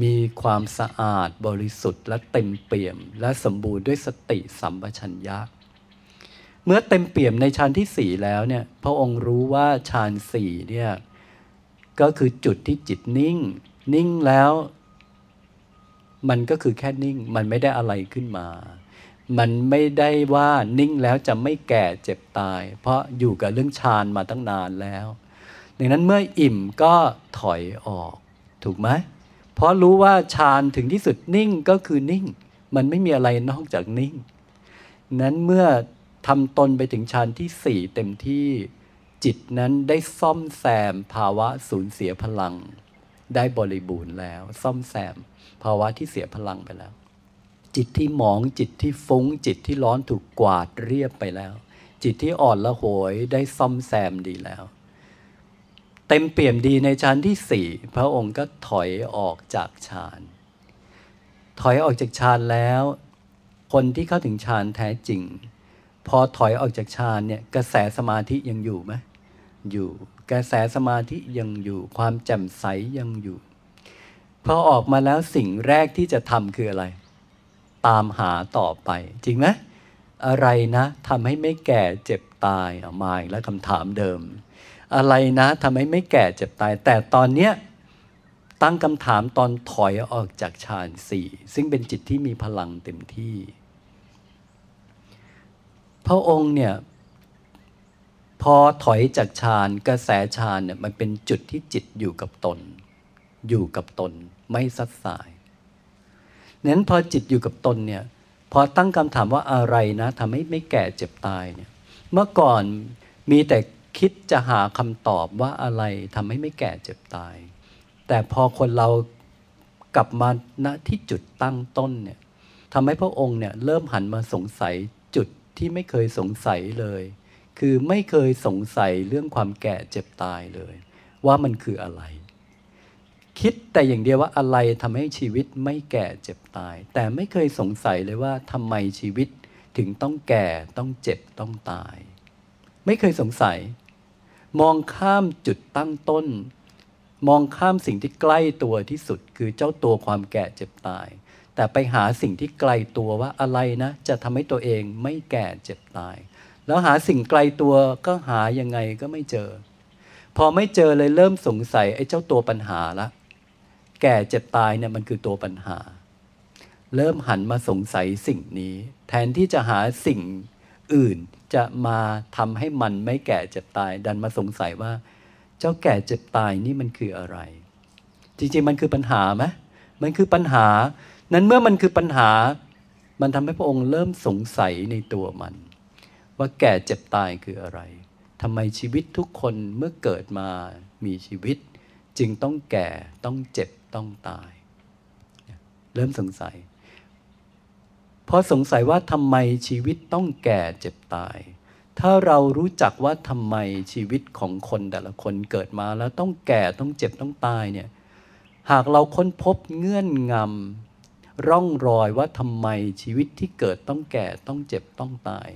มีความสะอาดบริสุทธิ์ และเต็มเปี่ยม และสมบูรณ์ด้วยสติสัมปชัญญะเมื่อเต็มเปี่ยมในฌานที่สี่แล้วเนี่ยพระองค์รู้ว่าฌานสี่เนี่ยก็คือจุดที่จิตนิ่ง นิ่งแล้ว มันก็คือแค่นิ่ง มันไม่ได้อะไรขึ้นมา มันไม่ได้ว่านิ่งแล้วจะไม่แก่เจ็บตาย เพราะอยู่กับเรื่องฌานมาตั้งนานแล้ว ดังนั้นเมื่ออิ่มก็ถอยออก ถูกไหมเพราะรู้ว่าฌานถึงที่สุดนิ่งก็คือนิ่ง มันไม่มีอะไรนอกจากนิ่ง นั้นเมื่อทำตนไปถึงฌานที่สี่เต็มที่จิตนั้นได้ซ่อมแซมภาวะสูญเสียพลัง ได้บริบูรณ์แล้ว ซ่อมแซมภาวะที่เสียพลังไปแล้ว จิตที่หมองจิตที่ฟุ้ง จิตที่ร้อนถูกกวาดเรียบไปแล้ว จิตที่อ่อนละโหยได้ซ่อมแซมดีแล้ว เต็มเปี่ยมดีในฌานที่สี่พระองค์ก็ถอยออกจากฌานถอยออกจากฌานแล้ว คนที่เข้าถึงฌานแท้จริง พอถอยออกจากฌานเนี่ยกระแสสมาธิยังอยู่ไหมอยู่กระแสสมาธิยังอยู่ความแจ่มใสยังอยู่พอออกมาแล้วสิ่งแรกที่จะทำคืออะไร ตามหาต่อไป จริงไหมอะไรนะทำให้ไม่แก่เจ็บตายเอามาอีกแล้วคำถามเดิม อะไรนะทำให้ไม่แก่เจ็บตาย แต่ตอนเนี้ยตั้งคำถามตอนถอยออกจากฌานสี่ซึ่งเป็นจิตที่มีพลังเต็มที่ พระองค์เนี่ยพอถอยจากฌานกระแสฌานเนี่ยมันเป็นจุดที่จิตอยู่กับตน อยู่กับตนไม่ซัดสาย นั้นพอจิตอยู่กับตนเนี่ยพอตั้งคำถามว่าอะไรนะทำให้ไม่แก่เจ็บตายเนี่ยเมื่อก่อนมีแต่คิดจะหาคำตอบว่าอะไรทำให้ไม่แก่เจ็บตาย แต่พอคนเรากลับมาณที่จุดตั้งต้นเนี่ยทำให้พระองค์เนี่ยเริ่มหันมาสงสัยจุดที่ไม่เคยสงสัยเลย คือไม่เคยสงสัยเรื่องความแก่เจ็บตายเลย ว่ามันคืออะไร คิดแต่อย่างเดียวว่าอะไรทำให้ชีวิตไม่แก่เจ็บตาย แต่ไม่เคยสงสัยเลยว่าทำไมชีวิตถึงต้องแก่ต้องเจ็บต้องตาย ไม่เคยสงสัย มองข้ามจุดตั้งต้น มองข้ามสิ่งที่ใกล้ตัวที่สุด คือเจ้าตัวความแก่เจ็บตาย แต่ไปหาสิ่งที่ไกลตัวว่าอะไรนะ จะทำให้ตัวเองไม่แก่เจ็บตาย แล้วหาสิ่งไกลตัวก็หายังไงก็ไม่เจอ พอไม่เจอเลยเริ่มสงสัยไอ้เจ้าตัวปัญหาละ แก่เจ็บตายเนี่ยมันคือตัวปัญหา เริ่มหันมาสงสัยสิ่งนี้ แทนที่จะหาสิ่งอื่นจะมาทำให้มันไม่แก่เจ็บตาย ดันมาสงสัยว่า เจ้าแก่เจ็บตายนี่มันคืออะไร จริงๆมันคือปัญหาไหมมันคือปัญหา นั้นเมื่อมันคือปัญหา มันทำให้พระองค์เริ่มสงสัยในตัวมัน ว่าแก่เจ็บตายคืออะไรทำไมชีวิตทุกคนเมื่อเกิดมามีชีวิต จึงต้องแก่ต้องเจ็บ ต้องตาย เริ่มสงสัย เพราะสงสัยว่าทำไมชีวิตต้องแก่เจ็บตาย ถ้าเรารู้จักว่าทำไมชีวิตของคนแต่ละคนเกิดมาแล้วต้องแก่ต้องเจ็บต้องตายเนี่ยหากเราค้นพบเงื่อนงำร่องรอยว่าทำไมชีวิตที่เกิดต้องแก่ต้องเจ็บต้องตาย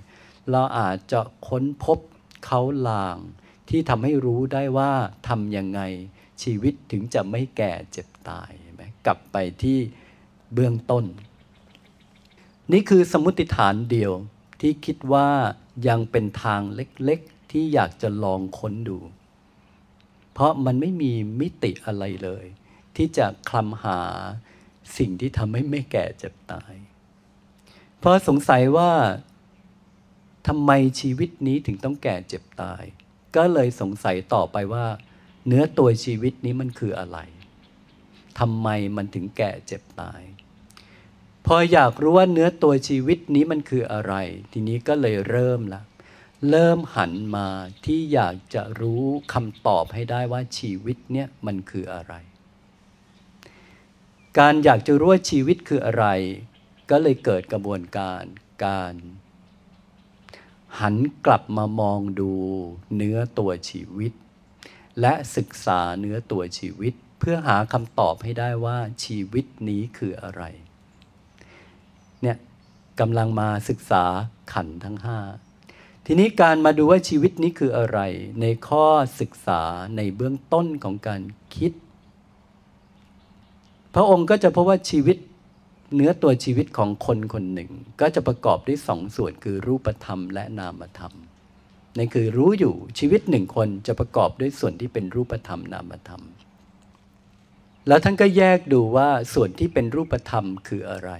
เราอาจจะค้นพบเขาลางที่ทำให้รู้ได้ว่าทำยังไง ชีวิตถึงจะไม่แก่เจ็บตายไหมกลับไปที่เบื้องต้น นี่คือสมมติฐานเดียวที่คิดว่ายังเป็นทางเล็กๆ ที่อยากจะลองค้นดู เพราะมันไม่มีมิติอะไรเลย ที่จะคลำหาสิ่งที่ทำให้ไม่แก่เจ็บตาย เพราะสงสัยว่าทำไมชีวิตนี้ถึงต้องแก่เจ็บตาย ก็เลยสงสัยต่อไปว่า เนื้อตัวชีวิตนี้มันคืออะไรทำไมมันถึงแก่เจ็บตาย พออยากรู้ว่าเนื้อตัวชีวิตนี้มันคืออะไร ทีนี้ก็เลยเริ่มละเริ่มหันมาที่อยากจะรู้คำตอบให้ได้ว่าชีวิตเนี่ยมันคืออะไร การอยากจะรู้ว่าชีวิตคืออะไร ก็เลยเกิดกระบวนการการ หันกลับมามองดูเนื้อตัวชีวิต และศึกษาเนื้อตัวชีวิต เพื่อหาคำตอบให้ได้ว่าชีวิตนี้คืออะไร เนี่ยกำลังมาศึกษาขันทั้งห้าทีนี้การมาดูว่าชีวิตนี้คืออะไร ในข้อศึกษาในเบื้องต้นของการคิด พระองค์ก็จะพบว่าชีวิตเนื้อตัวชีวิตของคนคนหนึ่ง ก็จะประกอบด้วยสองส่วนคือรูปธรรมและนามธรรม นั่นคือรู้อยู่ชีวิตหนึ่งคนจะประกอบด้วยส่วนที่เป็นรูปธรรมนามธรรม แล้วท่านก็แยกดูว่าส่วนที่เป็นรูปธรรมคืออะไร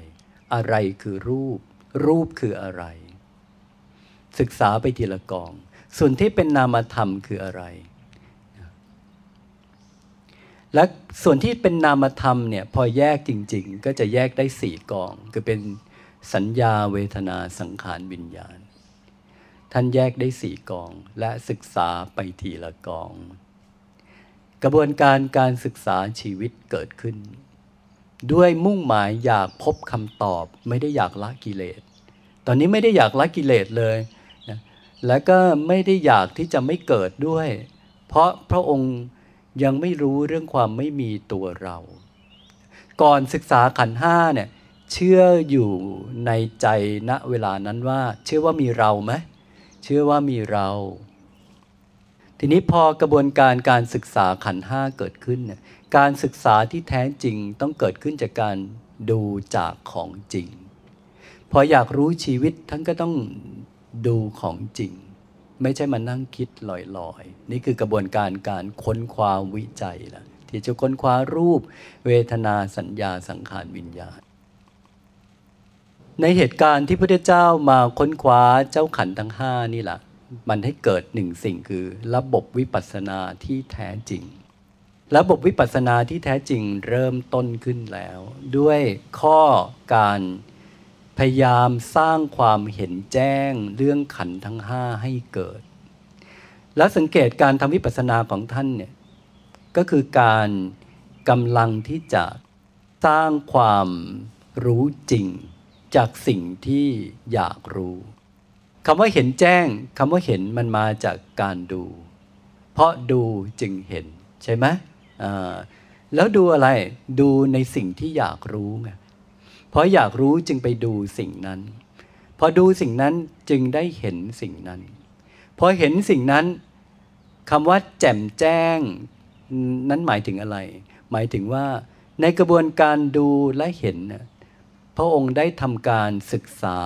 อะไรคือรูป รูปคืออะไร ศึกษาไปทีละกอง ส่วนที่เป็นนามธรรมคืออะไร และส่วนที่เป็นนามธรรมเนี่ยพอแยกจริง ๆ ก็จะแยกได้สี่กอง คือเป็นสัญญาเวทนาสังขารวิญญาณ ท่านแยกได้สี่กองและศึกษาไปทีละกอง กระบวนการการศึกษาชีวิตเกิดขึ้น ด้วยมุ่งหมายอยากพบคำตอบไม่ได้อยากละกิเลส ตอนนี้ไม่ได้อยากละกิเลสเลยนะแล้วก็ไม่ได้อยากที่จะไม่เกิดด้วย เพราะพระองค์ยังไม่รู้เรื่องความไม่มีตัวเรา ก่อนศึกษาขันห้าเนี่ยเชื่ออยู่ในใจณเวลานั้นว่า เชื่อว่ามีเราไหม เชื่อว่ามีเรา ทีนี้พอกระบวนการการศึกษาขันห้าเกิดขึ้นเนี่ยการศึกษาที่แท้จริงต้องเกิดขึ้นจากการดูจากของจริง พออยากรู้ชีวิตท่านก็ต้องดูของจริง ไม่ใช่มานั่งคิดลอยๆ นี่คือกระบวนการการค้นคว้าวิจัยละที่จะค้นคว้ารูป เวทนาสัญญาสังขารวิญญาณ ในเหตุการณ์ที่พระเจ้ามาค้นคว้าเจ้าขันทั้งห้านี่แหละมันให้เกิดหนึ่งสิ่งคือระบบวิปัสสนาที่แท้จริง ระบบวิปัสสนาที่แท้จริงเริ่มต้นขึ้นแล้ว ด้วยข้อการพยายามสร้างความเห็นแจ้งเรื่องขันทั้งห้าให้เกิด แล้วสังเกตการทำวิปัสสนาของท่านเนี่ยก็คือการกำลังที่จะสร้างความรู้จริง จากสิ่งที่อยากรู้คำว่าเห็นแจ้งคำว่าเห็นมันมาจากการดู เพราะดูจึงเห็นใช่ไหมแล้วดูอะไรดูในสิ่งที่อยากรู้ไงเพราะอยากรู้จึงไปดูสิ่งนั้น พอดูสิ่งนั้นจึงได้เห็นสิ่งนั้น พอเห็นสิ่งนั้นคำว่าแจ่มแจ้งนั้นหมายถึงอะไร หมายถึงว่าในกระบวนการดูและเห็น พระองค์ได้ทำการศึกษา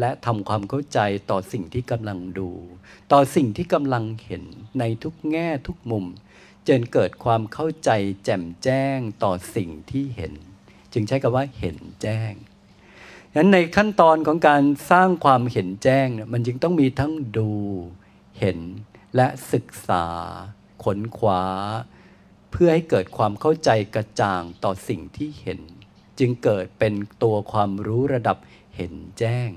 และทำความเข้าใจต่อสิ่งที่กำลังดู ต่อสิ่งที่กำลังเห็นในทุกแง่ทุกมุมจนเกิดความเข้าใจแจ่มแจ้งต่อสิ่งที่เห็น จึงใช้คำว่าเห็นแจ้งฉะนั้นในขั้นตอนของการสร้างความเห็นแจ้งมันจึงต้องมีทั้งดูเห็นและศึกษา ขนขวา เพื่อให้เกิดความเข้าใจกระจ่างต่อสิ่งที่เห็น จึงเกิดเป็นตัวความรู้ระดับเห็นแจ้ง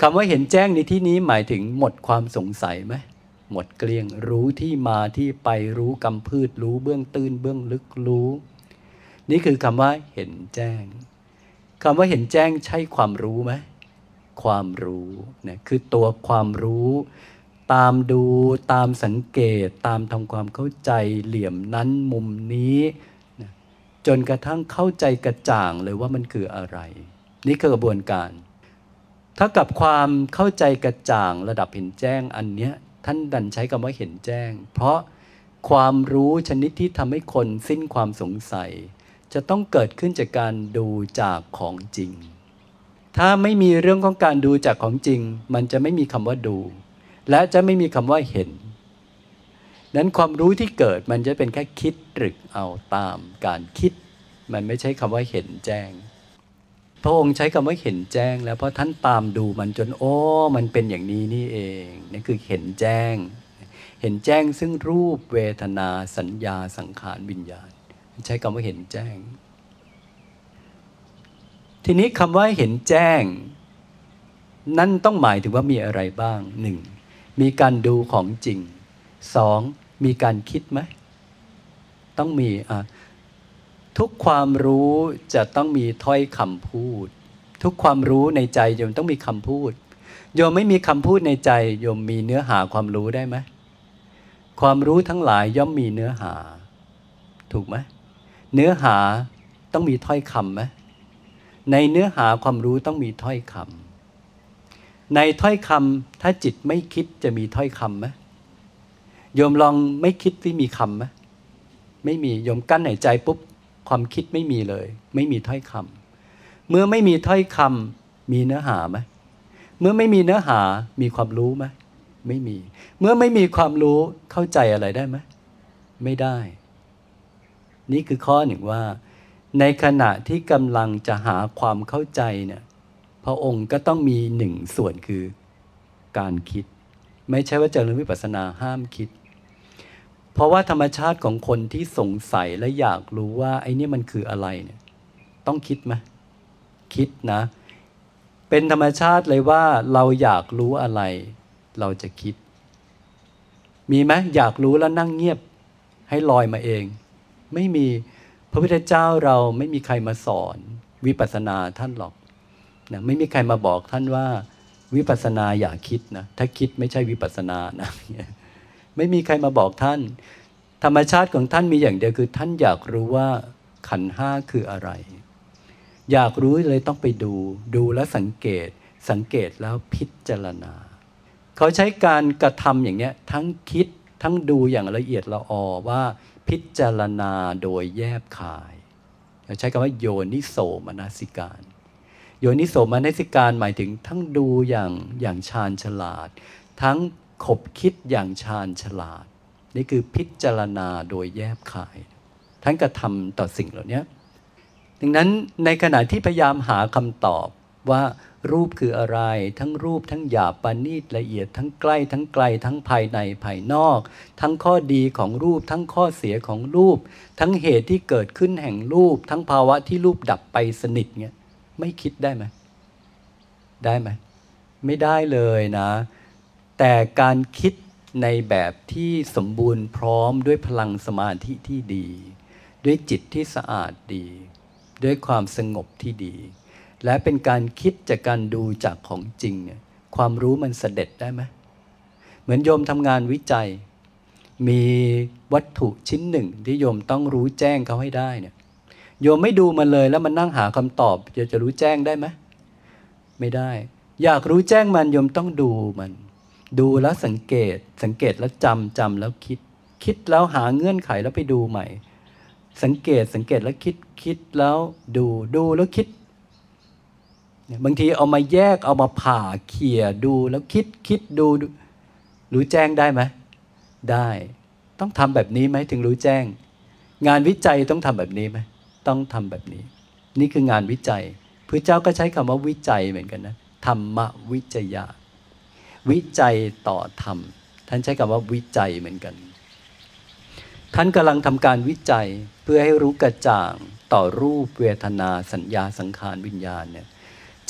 คำว่าเห็นแจ้งในที่นี้หมายถึงหมดความสงสัยไหมหมดเกลี้ยงรู้ที่มาที่ไปรู้กำพืชรู้เบื้องตื้นเบื้องลึกรู้ นี่คือคำว่าเห็นแจ้งคำว่าเห็นแจ้งใช่ความรู้ไหมความรู้เนี่ยคือตัวความรู้ ตามดูตามสังเกต ตามทำความเข้าใจเหลี่ยมนั้นมุมนี้ จนกระทั่งเข้าใจกระจ่างเลยว่ามันคืออะไร นี่คือกระบวนการ ถ้ากับความเข้าใจกระจ่างระดับเห็นแจ้งอันเนี้ยท่านดันใช้คำว่าเห็นแจ้ง เพราะความรู้ชนิดที่ทำให้คนสิ้นความสงสัย จะต้องเกิดขึ้นจากการดูจากของจริง ถ้าไม่มีเรื่องของการดูจากของจริง มันจะไม่มีคำว่าดู และจะไม่มีคำว่าเห็น นั้นความรู้ที่เกิดมันจะเป็นแค่คิดตรึกเอาตามการคิด มันไม่ใช่คำว่าเห็นแจ้ง พระองค์ใช้คำว่าเห็นแจ้ง แล้วเพราะท่านตามดูมันจนโอ้มันเป็นอย่างนี้นี่เองนี่คือเห็นแจ้ง เห็นแจ้งซึ่งรูปเวทนาสัญญาสังขารวิญญาณ ใช้คำว่าเห็นแจ้ง ทีนี้คำว่าเห็นแจ้ง นั่นต้องหมายถึงว่ามีอะไรบ้างหนึ่งมีการดูของจริงสอง มีการคิดไหม ต้องมีอะทุกความรู้จะต้องมีถ้อยคำพูด ทุกความรู้ในใจโยมต้องมีคำพูด โยมไม่มีคำพูดในใจ โยมมีเนื้อหาความรู้ได้ไหมความรู้ทั้งหลายย่อมมีเนื้อหา ถูกไหมเนื้อหาต้องมีถ้อยคำไหมในเนื้อหาความรู้ต้องมีถ้อยคำในถ้อยคำถ้าจิตไม่คิดจะมีถ้อยคำไหม โยมลองไม่คิดที่มีคำไหมไม่มีโยมกั้นหายใจปุ๊บความคิดไม่มีเลย ไม่มีถ้อยคำเมื่อไม่มีถ้อยคำมีเนื้อหาไหมเมื่อไม่มีเนื้อหามีความรู้ไหมไม่มี เมื่อไม่มีความรู้เข้าใจอะไรได้ไหมไม่ได้ นี่คือข้อหนึ่งว่า ในขณะที่กำลังจะหาความเข้าใจเนี่ยพระองค์ก็ต้องมีหนึ่งส่วนคือการคิด ไม่ใช่ว่าเจริญวิปัสสนาห้ามคิด เพราะว่าธรรมชาติของคนที่สงสัยและอยากรู้ว่าไอ้นี่มันคืออะไรเนี่ย ต้องคิดไหมคิดนะ เป็นธรรมชาติเลยว่าเราอยากรู้อะไร เราจะคิด มีไหมอยากรู้แล้วนั่งเงียบ ให้ลอยมาเอง ไม่มีพระพุทธเจ้าเราไม่มีใครมาสอนวิปัสสนาท่านหรอกนะไม่มีใครมาบอกท่านว่าวิปัสสนาอย่าคิดนะ ถ้าคิดไม่ใช่วิปัสสนานะ ไม่มีใครมาบอกท่าน ธรรมชาติของท่านมีอย่างเดียวคือ ท่านอยากรู้ว่าขันห้าคืออะไร อยากรู้เลยต้องไปดู ดูแล้วสังเกต สังเกตแล้วพิจารณา เขาใช้การกระทำอย่างเนี้ยทั้งคิดทั้งดูอย่างละเอียดละออว่าพิจารณาโดยแยบคายเขาใช้คำว่าโยนิโสมนสิการ โยนิโสมนสิการหมายถึงทั้งดูอย่างอย่างชาญฉลาด ทั้ง ขบคิดอย่างชาญฉลาด นี่คือพิจารณาโดยแยบคาย ทั้งกระทำต่อสิ่งเหล่านี้ดังนั้นในขณะที่พยายามหาคำตอบว่ารูปคืออะไร ทั้งรูปทั้งหยาบปานีตละเอียดทั้งใกล้ทั้งไกล ทั้งภายในภายนอก ทั้งข้อดีของรูป ทั้งข้อเสียของรูป ทั้งเหตุที่เกิดขึ้นแห่งรูป ทั้งภาวะที่รูปดับไปสนิทเงี้ยไม่คิดได้ไหมได้ไหมไม่ได้เลยนะ แต่การคิดในแบบที่สมบูรณ์พร้อมด้วยพลังสมาธิที่ดี ด้วยจิตที่สะอาดดี ด้วยความสงบที่ดี และเป็นการคิดจากการดูจากของจริงเนี่ยความรู้มันเสด็จได้ไหมเหมือนโยมทำงานวิจัย มีวัตถุชิ้นหนึ่งที่โยมต้องรู้แจ้งเขาให้ได้เนี่ยโยมไม่ดูมันเลยแล้วมันนั่งหาคำตอบจะจะรู้แจ้งได้ไหมไม่ได้ อยากรู้แจ้งมันโยมต้องดูมัน ดูแล้วสังเกตสังเกตแล้วจำจำแล้วคิด คิดแล้วหาเงื่อนไขแล้วไปดูใหม่ สังเกตสังเกตแล้วคิดคิดแล้วดูดูแล้วคิด บางทีเอามาแยกเอามาผ่าเขี่ยดูแล้วคิดคิดดูรู้แจ้งได้ไหมได้ต้องทำแบบนี้ไหมถึงรู้แจ้ง งานวิจัยต้องทำแบบนี้ไหมต้องทำแบบนี้ นี่คืองานวิจัยพระเจ้าก็ใช้คำว่าวิจัยเหมือนกันนะธรรมวิจยะ วิจัยต่อธรรม ท่านใช้คำว่าวิจัยเหมือนกัน ท่านกำลังทำการวิจัยเพื่อให้รู้กระจ่างต่อรูปเวทนาสัญญาสังขารวิญญาณเนี่ย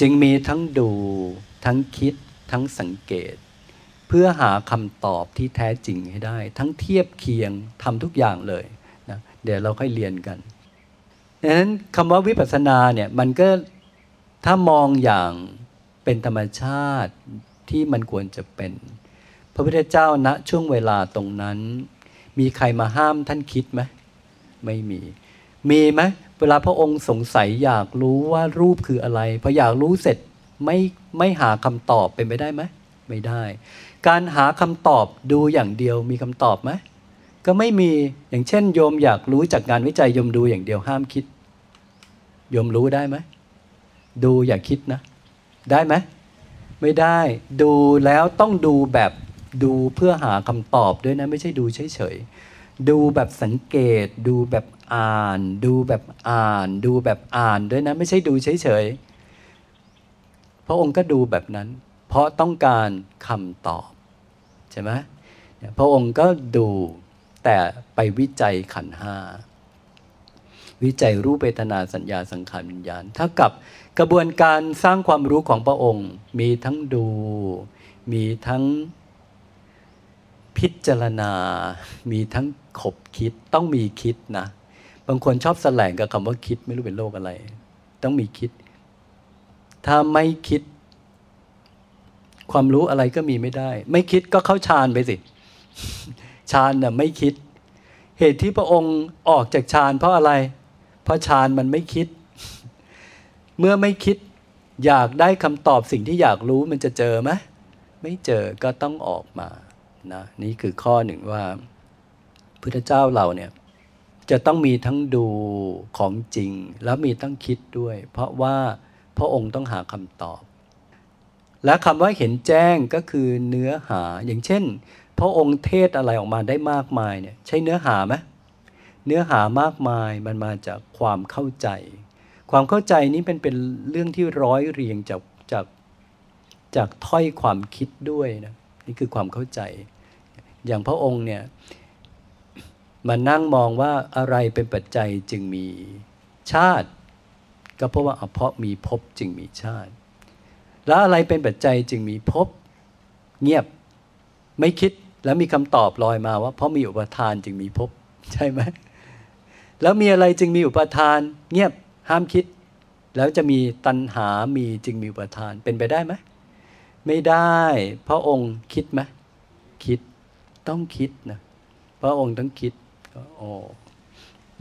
จึงมีทั้งดูทั้งคิดทั้งสังเกต เพื่อหาคำตอบที่แท้จริงให้ได้ ทั้งเทียบเคียงทำทุกอย่างเลยนะเดี๋ยวเราค่อยเรียนกันดังนั้นคำว่าวิปัสสนาเนี่ยมันก็ถ้ามองอย่างเป็นธรรมชาติ ที่มันควรจะเป็น พระพุทธเจ้าณช่วงเวลาตรงนั้น มีใครมาห้ามท่านคิดไหมไม่มี มีไหมเวลาพระองค์สงสัยอยากรู้ว่ารูปคืออะไรพออยากรู้เสร็จไม่ไม่หาคำตอบเป็นไปได้ไหมไม่ได้ การหาคำตอบดูอย่างเดียวมีคำตอบไหมก็ไม่มีอย่างเช่น โยมอยากรู้จากงานวิจัยโยมดูอย่างเดียวห้ามคิด โยมรู้ได้ไหมดูอย่าคิดนะ ได้ไหม ไม่ได้ดูแล้วต้องดูแบบดูเพื่อหาคำตอบด้วยนะ ไม่ใช่ดูเฉยๆ ดูแบบสังเกต ดูแบบอ่าน ดูแบบอ่าน ดูแบบอ่านด้วยนะ ไม่ใช่ดูเฉยๆ พระองค์ก็ดูแบบนั้น เพราะต้องการคำตอบใช่ไหมพระองค์ก็ดูแต่ไปวิจัยขันห้าวิจัยรูปเวทนาสัญญาสังขารวิญญาณเท่ากับ กระบวนการสร้างความรู้ของพระองค์ มีทั้งดู มีทั้งพิจารณา มีทั้งขบคิดต้องมีคิดนะ บางคนชอบแสลงกับคำว่าคิดไม่รู้เป็นโรคอะไร ต้องมีคิด ถ้าไม่คิด ความรู้อะไรก็มีไม่ได้ ไม่คิดก็เข้าฌานไปสิฌานน่ะไม่คิด เหตุที่พระองค์ออกจากฌานเพราะอะไร เพราะฌานมันไม่คิด เมื่อไม่คิดอยากได้คำตอบสิ่งที่อยากรู้มันจะเจอไหมไม่เจอก็ต้องออกมานะนี่คือข้อหนึ่งว่าพุทธเจ้าเราเนี่ยจะต้องมีทั้งดูของจริง แล้วมีต้องคิดด้วย เพราะว่าพระองค์ต้องหาคำตอบ และคำว่าเห็นแจ้งก็คือเนื้อหาอย่างเช่น พระองค์เทศอะไรออกมาได้มากมายเนี่ยใช่เนื้อหาไหมเนื้อหามากมายมันมาจากความเข้าใจ ความเข้าใจนี้เป็นเป็นเรื่องที่ร้อยเรียงจากจากจากถ้อยความคิดด้วยนะนี่คือความเข้าใจ อย่างพระองค์เนี่ยมานั่งมองว่าอะไรเป็นปัจจัยจึงมีชาติ ก็เพราะว่าเพราะมีภพจึงมีชาติ แล้วอะไรเป็นปัจจัยจึงมีภพเงียบไม่คิดแล้วมีคำตอบลอยมาว่า เพราะมีอุปทานจึงมีภพใช่ไหมแล้วมีอะไรจึงมีอุปทาน เงียบ ห้ามคิด แล้วจะมีตัณหามีจึงมีอุปทานเป็นไปได้ไหมไม่ได้พระองค์คิดไหมคิดต้องคิดนะพระองค์ต้องคิดโอ้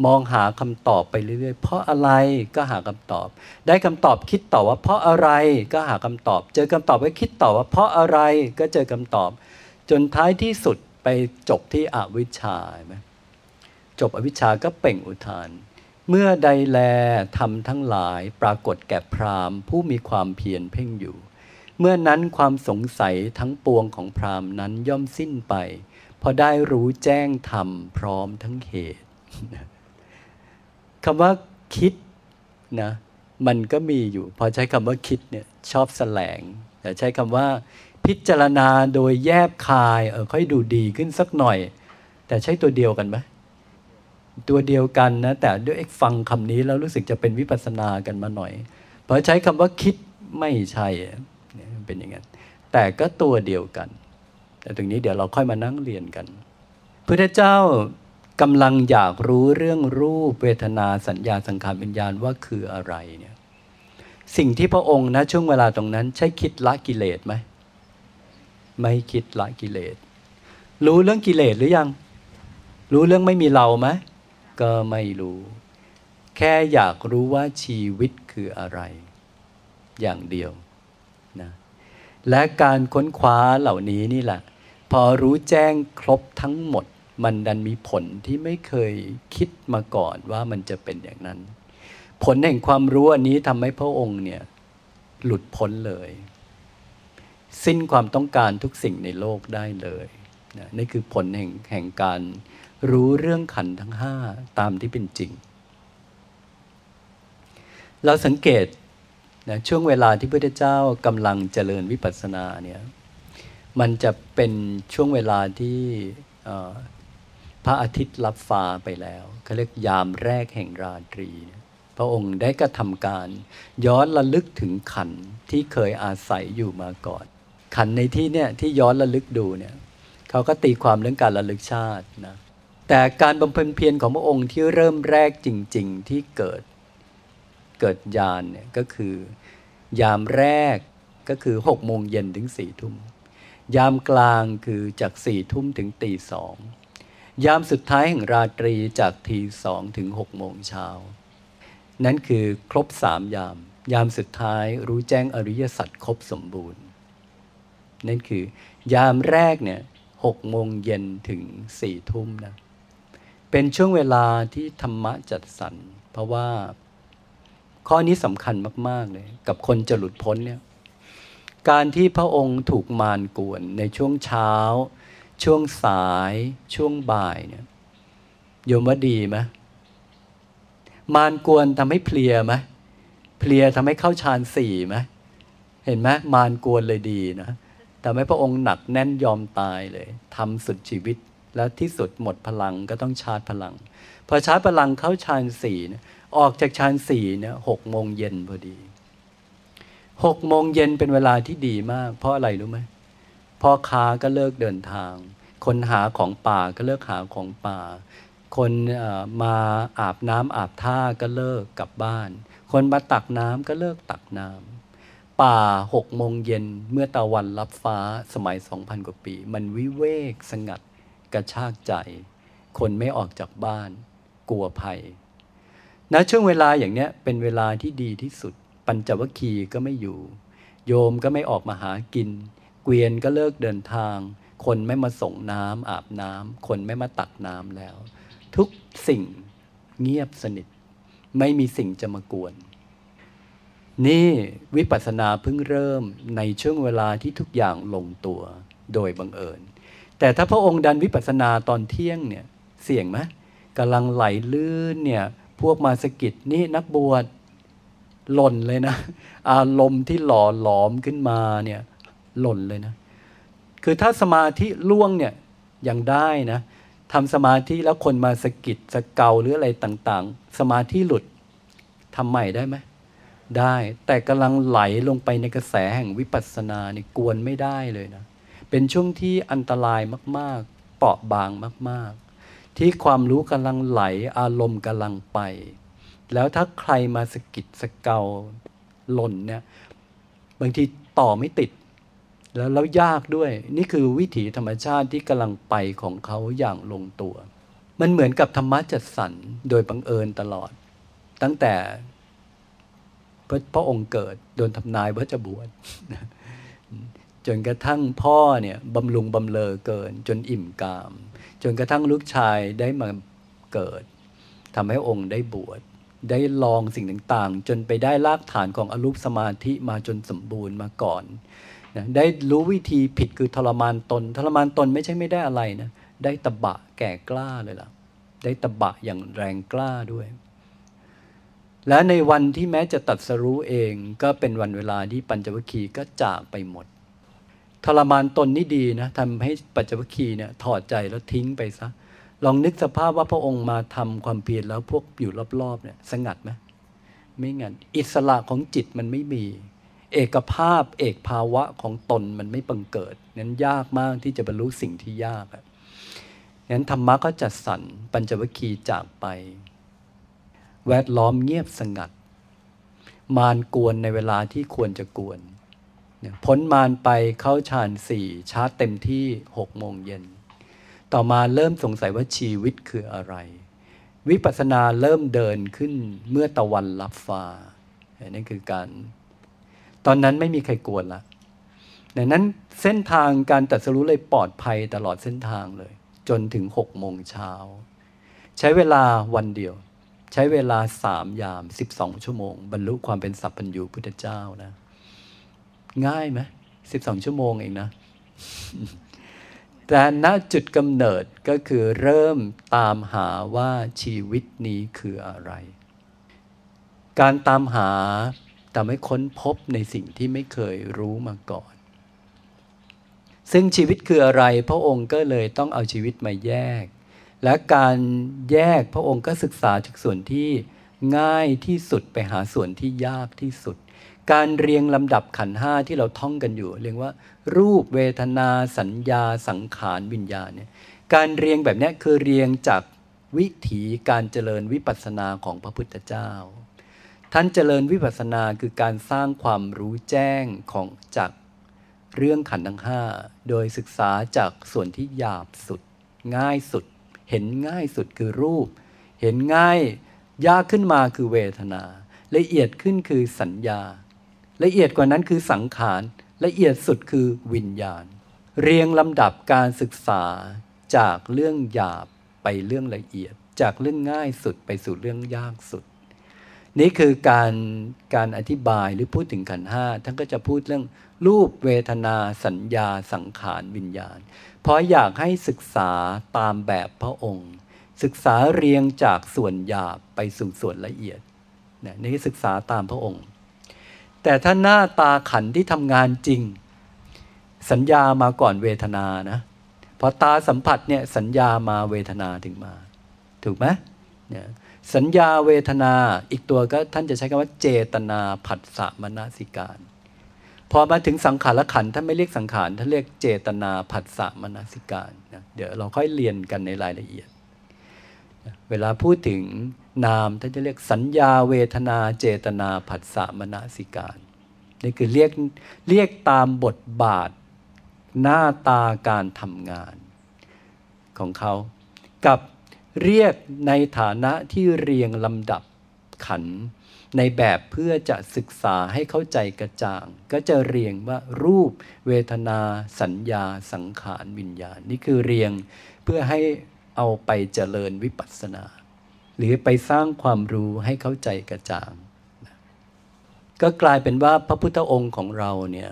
มองหาคำตอบไปเรื่อยๆ เพราะอะไรก็หาคำตอบ ได้คำตอบคิดต่อว่า เพราะอะไรก็หาคำตอบ เจอคำตอบก็คิดต่อว่า เพราะอะไรก็เจอคำตอบ จนท้ายที่สุดไปจบที่อวิชชาไหมจบอวิชชาก็เป่งอุทาน เมื่อใดแลทำทั้งหลายปรากฏแก่พราหมณ์ ผู้มีความเพียรเพ่งอยู่ เมื่อนั้นความสงสัยทั้งปวงของพราหมณ์นั้นย่อมสิ้นไป พอได้รู้แจ้งธรรมพร้อมทั้งเหตุคำว่าคิดนะมันก็มีอยู่ พอใช้คำว่าคิดเนี่ยชอบแสลงแต่ใช้คำว่า พิจารณาโดยแยบคายเออค่อยดูดีขึ้นสักหน่อย แต่ใช้ตัวเดียวกันไหม ตัวเดียวกันนะ แต่ด้วยฟังคำนี้แล้วรู้สึกจะเป็นวิปัสสนากันมาหน่อยพอใช้คำว่าคิดไม่ใช่เป็นอย่างนั้นแต่ก็ตัวเดียวกัน แต่ตรงนี้เดี๋ยวเราค่อยมานั่งเรียนกันพุทธเจ้ากำลังอยากรู้เรื่องรูปเวทนาสัญญาสังขารวิญญาณว่าคืออะไรเนี่ยสิ่งที่พระองค์นะช่วงเวลาตรงนั้น ใช่คิดละกิเลสไหมไม่คิดละกิเลส รู้เรื่องกิเลสหรือยัง รู้เรื่องไม่มีเราไหม ก็ไม่รู้ แค่อยากรู้ว่าชีวิตคืออะไร อย่างเดียวนะและการค้นคว้าเหล่านี้นี่แหละ พอรู้แจ้งครบทั้งหมด มันดันมีผลที่ไม่เคยคิดมาก่อนว่ามันจะเป็นอย่างนั้น ผลแห่งความรู้อันนี้ทำให้พระองค์เนี่ยหลุดพ้นเลย สิ้นความต้องการทุกสิ่งในโลกได้เลยนะนี่คือผลแห่งแห่งการ รู้เรื่องขันทั้งห้าตามที่เป็นจริง เราสังเกตนะช่วงเวลาที่พระเจ้ากำลังเจริญวิปัสสนาเนี่ยมันจะเป็นช่วงเวลาที่พระอาทิตย์รับฟ้าไปแล้วเขาเรียกยามแรกแห่งราตรี พระองค์ได้กระทำการ ย้อนระลึกถึงขันที่เคยอาศัยอยู่มาก่อน ขันในที่เนี่ยที่ย้อนระลึกดูเนี่ยเขาก็ตีความเรื่องการระลึกชาตินะ แต่การบำเพ็ญเพียรของพระองค์ที่เริ่มแรกจริง ๆ ที่เกิดเกิดญาณเนี่ยก็คือยามแรกก็คือหกโมงเย็นถึงสี่ทุ่มยามกลางคือจากสี่ทุ่มถึงตีสองยามสุดท้ายแห่งราตรีจากทีสองถึงหกโมงเช้านั่นคือครบสามยาม ยามสุดท้ายรู้แจ้งอริยสัจครบสมบูรณ์ นั่นคือยามแรกเนี่ยหกโมงเย็นถึงสี่ทุ่มนะ เป็นช่วงเวลาที่ธรรมะจัดสรรเพราะว่าข้อนี้สำคัญมาก ๆ เลย กับคนจะหลุดพ้นเนี่ยการที่พระองค์ถูกมารกวนในช่วงเช้า ช่วงสาย ช่วงบ่ายเนี่ยโยมว่าดีไหมมารกวนทำให้เพลียไหมเพลียทำให้เข้าฌานสี่ไหมเห็นไหมมารกวนเลยดีนะทำให้พระองค์หนักแน่นยอมตายเลยทำสุดชีวิต แล้วที่สุดหมดพลังก็ต้องชาร์จพลัง พอชาร์จพลังเข้าฌานสี่ออกจากชั้นสี่เนี่ยหกโมงเย็นพอดีหกโมงเย็นเป็นเวลาที่ดีมาก เพราะอะไรรู้ไหมพ่อค้าก็เลิกเดินทาง คนหาของป่าก็เลิกหาของป่า คนมาอาบน้ำอาบท่าก็เลิกกลับบ้าน คนมาตักน้ำก็เลิกตักน้ำป่าหกโมงเย็นเมื่อตะวันรับฟ้าสมัยสองพันกว่าปี มันวิเวกสงัด กระชากใจ คนไม่ออกจากบ้าน กลัวภัยณช่วงเวลาอย่างเนี้ยเป็นเวลาที่ดีที่สุด ปัญจวัคคีย์ก็ไม่อยู่ โยมก็ไม่ออกมาหากิน เกวียนก็เลิกเดินทาง คนไม่มาส่งน้ำอาบน้ำคนไม่มาตักน้ำแล้ว ทุกสิ่งเงียบสนิท ไม่มีสิ่งจะมากวนนี่วิปัสสนาเพิ่งเริ่มในช่วงเวลาที่ทุกอย่างลงตัวโดยบังเอิญ แต่ถ้าพระองค์ดันวิปัสสนาตอนเที่ยงเนี่ยเสี่ยงไหมกำลังไหลลื่นเนี่ยพวกมาสกิดนี่นักบวชหล่นเลยนะ อารมณ์ที่หล่อหลอมขึ้นมาเนี่ยหล่นเลยนะ คือถ้าสมาธิล่วงเนี่ยยังได้นะทำสมาธิแล้วคนมาสกิดสเกาหรืออะไรต่างๆ สมาธิหลุดทำใหม่ได้ไหมได้แต่กำลังไหลลงไปในกระแสแห่งวิปัสสนาเนี่ยกวนไม่ได้เลยนะ เป็นช่วงที่อันตรายมาก ๆ เปราะบางมาก ๆ ที่ความรู้กำลังไหลอารมณ์กำลังไป แล้วถ้าใครมาสกิดสเกาหล่นเนี่ยบางทีต่อไม่ติด แล้วแล้วยากด้วย นี่คือวิถีธรรมชาติที่กำลังไปของเขาอย่างลงตัว มันเหมือนกับธรรมะจัดสรรโดยบังเอิญตลอด ตั้งแต่พระพระองค์เกิดโดนทำนายว่าจะบวช จนกระทั่งพ่อเนี่ยบำรุงบำเลอเกิน จนอิ่มกาม จนกระทั่งลูกชายได้มาเกิดทำให้องค์ได้บวชได้ลองสิ่งต่างๆ จนไปได้รากฐานของอรูปสมาธิมาจนสมบูรณ์มาก่อนนะได้รู้วิธีผิดคือทรมานตน ทรมานตนไม่ใช่ไม่ได้อะไรนะ ได้ตบะแก่กล้าเลยล่ะ ได้ตบะอย่างแรงกล้าด้วย และในวันที่แม้จะตัดสรู้เองก็เป็นวันเวลาที่ปัญจวัคคีย์ก็จากไปหมด ทรมานตนนี่ดีนะทำให้ปัจจวัคคีเนี่ยถอดใจแล้วทิ้งไปซะ ลองนึกสภาพว่าพระองค์มาทำความเพียรแล้วพวกอยู่รอบๆเนี่ยสงัดไหมไม่งั้นอิสระของจิตมันไม่มี เอกภาพเอกภาวะของตนมันไม่บังเกิดนั้นยากมากที่จะบรรลุสิ่งที่ยากอะนั้นธรรมะก็จัดสรรปัญจวัคคีย์จากไป แวดล้อมเงียบสงัด มารกวนในเวลาที่ควรจะกวน พ้นมารไปเข้าฌานสี่ชาร์จเต็มที่หกโมงเย็น ต่อมาเริ่มสงสัยว่าชีวิตคืออะไร วิปัสสนาเริ่มเดินขึ้นเมื่อตะวันลับฟ้านั่นคือการ ตอนนั้นไม่มีใครกวนละดังนั้นเส้นทางการตัดสรู้เลยปลอดภัยตลอดเส้นทางเลย จนถึงหกโมงเช้า ใช้เวลาวันเดียว ใช้เวลาสามยามสิบสองชั่วโมง บรรลุความเป็นสัพพัญญูพุทธเจ้านะ ง่ายไหมสิบสองชั่วโมงเองนะ แต่ณจุดกำเนิดก็คือเริ่มตามหาว่าชีวิตนี้คืออะไร การตามหาทำให้ค้นพบในสิ่งที่ไม่เคยรู้มาก่อน ซึ่งชีวิตคืออะไร พระองค์ก็เลยต้องเอาชีวิตมาแยก และการแยกพระองค์ก็ศึกษาจากส่วนที่ง่ายที่สุดไปหาส่วนที่ยากที่สุด การเรียงลำดับขันห้าที่เราท่องกันอยู่ เรียกว่า รูปเวทนาสัญญาสังขารวิญญาณเนี่ยการเรียงแบบนี้คือเรียงจากวิถีการเจริญวิปัสสนาของพระพุทธเจ้า ท่านเจริญวิปัสสนาคือการสร้างความรู้แจ้งของจากเรื่องขันธ์ทั้งห้าโดยศึกษาจากส่วนที่หยาบสุด ง่ายสุด เห็นง่ายสุดคือรูป เห็นง่ายยากขึ้นมาคือเวทนา ละเอียดขึ้นคือสัญญา ละเอียดกว่านั้นคือสังขาร ละเอียดสุดคือวิญญาณ เรียงลำดับการศึกษาจากเรื่องหยาบไปเรื่องละเอียด จากเรื่องง่ายสุดไปสู่เรื่องยากสุด นี่คือการการอธิบายหรือพูดถึงขันห้าท่านก็จะพูดเรื่องรูปเวทนาสัญญาสังขารวิญญาณ เพราะอยากให้ศึกษาตามแบบพระองค์ ศึกษาเรียงจากส่วนหยาบไปสู่ส่วนละเอียดนี่ศึกษาตามพระองค์ แต่ถ้าหน้าตาขันที่ทำงานจริง สัญญามาก่อนเวทนานะพอตาสัมผัสเนี่ยสัญญามาเวทนาถึงมา ถูกไหมเนี่ยสัญญาเวทนาอีกตัวก็ท่านจะใช้คำว่าเจตนาผัสสะมนสิการ พอมาถึงสังขารขันท่านไม่เรียกสังขารท่านเรียกเจตนาผัสสะมนสิการนะเดี๋ยวเราค่อยเรียนกันในรายละเอียด เวลาพูดถึงนามท่านจะเรียกสัญญาเวทนาเจตนาผัสสะมนสิการนี่คือเรียกเรียกตามบทบาทหน้าตาการทำงานของเขา กับเรียกในฐานะที่เรียงลำดับขัน ในแบบเพื่อจะศึกษาให้เข้าใจกระจ่าง ก็จะเรียงว่ารูป เวทนา สัญญา สังขาร วิญญาณ นี่คือเรียงเพื่อให้ เอาไปเจริญวิปัสสนา หรือไปสร้างความรู้ให้เข้าใจกระจ่าง ก็กลายเป็นว่าพระพุทธองค์ของเราเนี่ย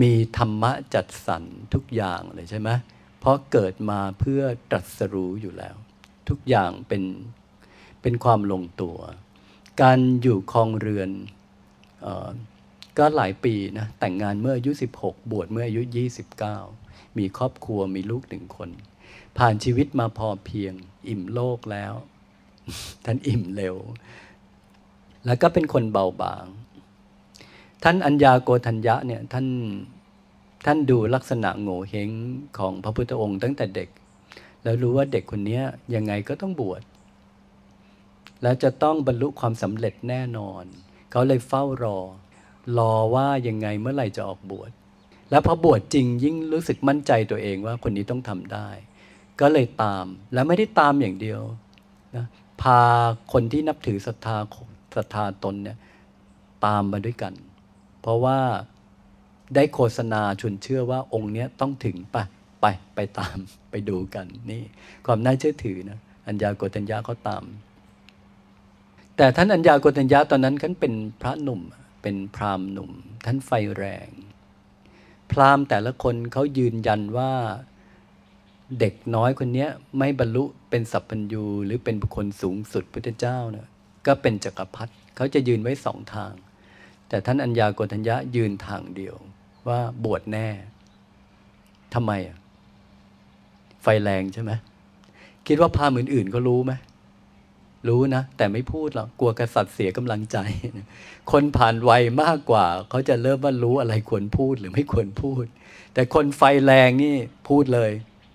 มีธรรมะจัดสรรทุกอย่างเลยใช่ไหมเพราะเกิดมาเพื่อตรัสรู้อยู่แล้ว ทุกอย่างเป็นเป็นความลงตัว การอยู่คลองเรือนออก็หลายปีนะแต่งงานเมื่ออายุ 16 บวชเมื่ออายุ 29 มีครอบครัวมีลูกหนึ่งคน ผ่านชีวิตมาพอเพียง อิ่มโลกแล้ว ท่านอิ่มเร็ว แล้วก็เป็นคนเบาบาง ท่านอัญญาโกธัญญะเนี่ยท่านท่านดูลักษณะโง่เฮงของพระพุทธองค์ตั้งแต่เด็ก แล้วรู้ว่าเด็กคนนี้ยังไงก็ต้องบวชแล้วจะต้องบรรลุความสำเร็จแน่นอน เขาเลยเฝ้ารอ รอว่ายังไงเมื่อไหร่จะออกบวช แล้วพอบวชจริงยิ่งรู้สึกมั่นใจตัวเองว่าคนนี้ต้องทำได้ ก็เลยตามแล้วไม่ได้ตามอย่างเดียวนะพาคนที่นับถือศรัทธาศรัทธาตนเนี่ยตามมาด้วยกัน เพราะว่าได้โฆษณาชวนเชื่อว่าองค์เนี้ยต้องถึงไปไปไปตามไปดูกันนี่ความน่าเชื่อถือนะอัญญาโกตัญญาเขาตาม แต่ท่านอัญญาโกตัญญาตอนนั้นท่านเป็นพระหนุ่มเป็นพราหมณ์หนุ่ม ท่านไฟแรง พราหมณ์แต่ละคนเขายืนยันว่า เด็กน้อยคนนี้ไม่บรรลุเป็นสัพพัญญูหรือเป็นบุคคลสูงสุดพุทธเจ้าเนะก็เป็นจักรพรรดิเขาจะยืนไว้สองทาง แต่ท่านอัญญาโกฏัญญะยืนทางเดียว ว่าบวชแน่ทำไมอะไฟแรงใช่ไหมคิดว่าพาเหมือนอื่นก็รู้ไหมรู้นะ แต่ไม่พูดหรอกกลัวกษัตริย์เสียกำลังใจ คนผ่านวัยมากกว่า เขาจะเริ่มว่ารู้อะไรควรพูดหรือไม่ควรพูด แต่คนไฟแรงนี่พูดเลย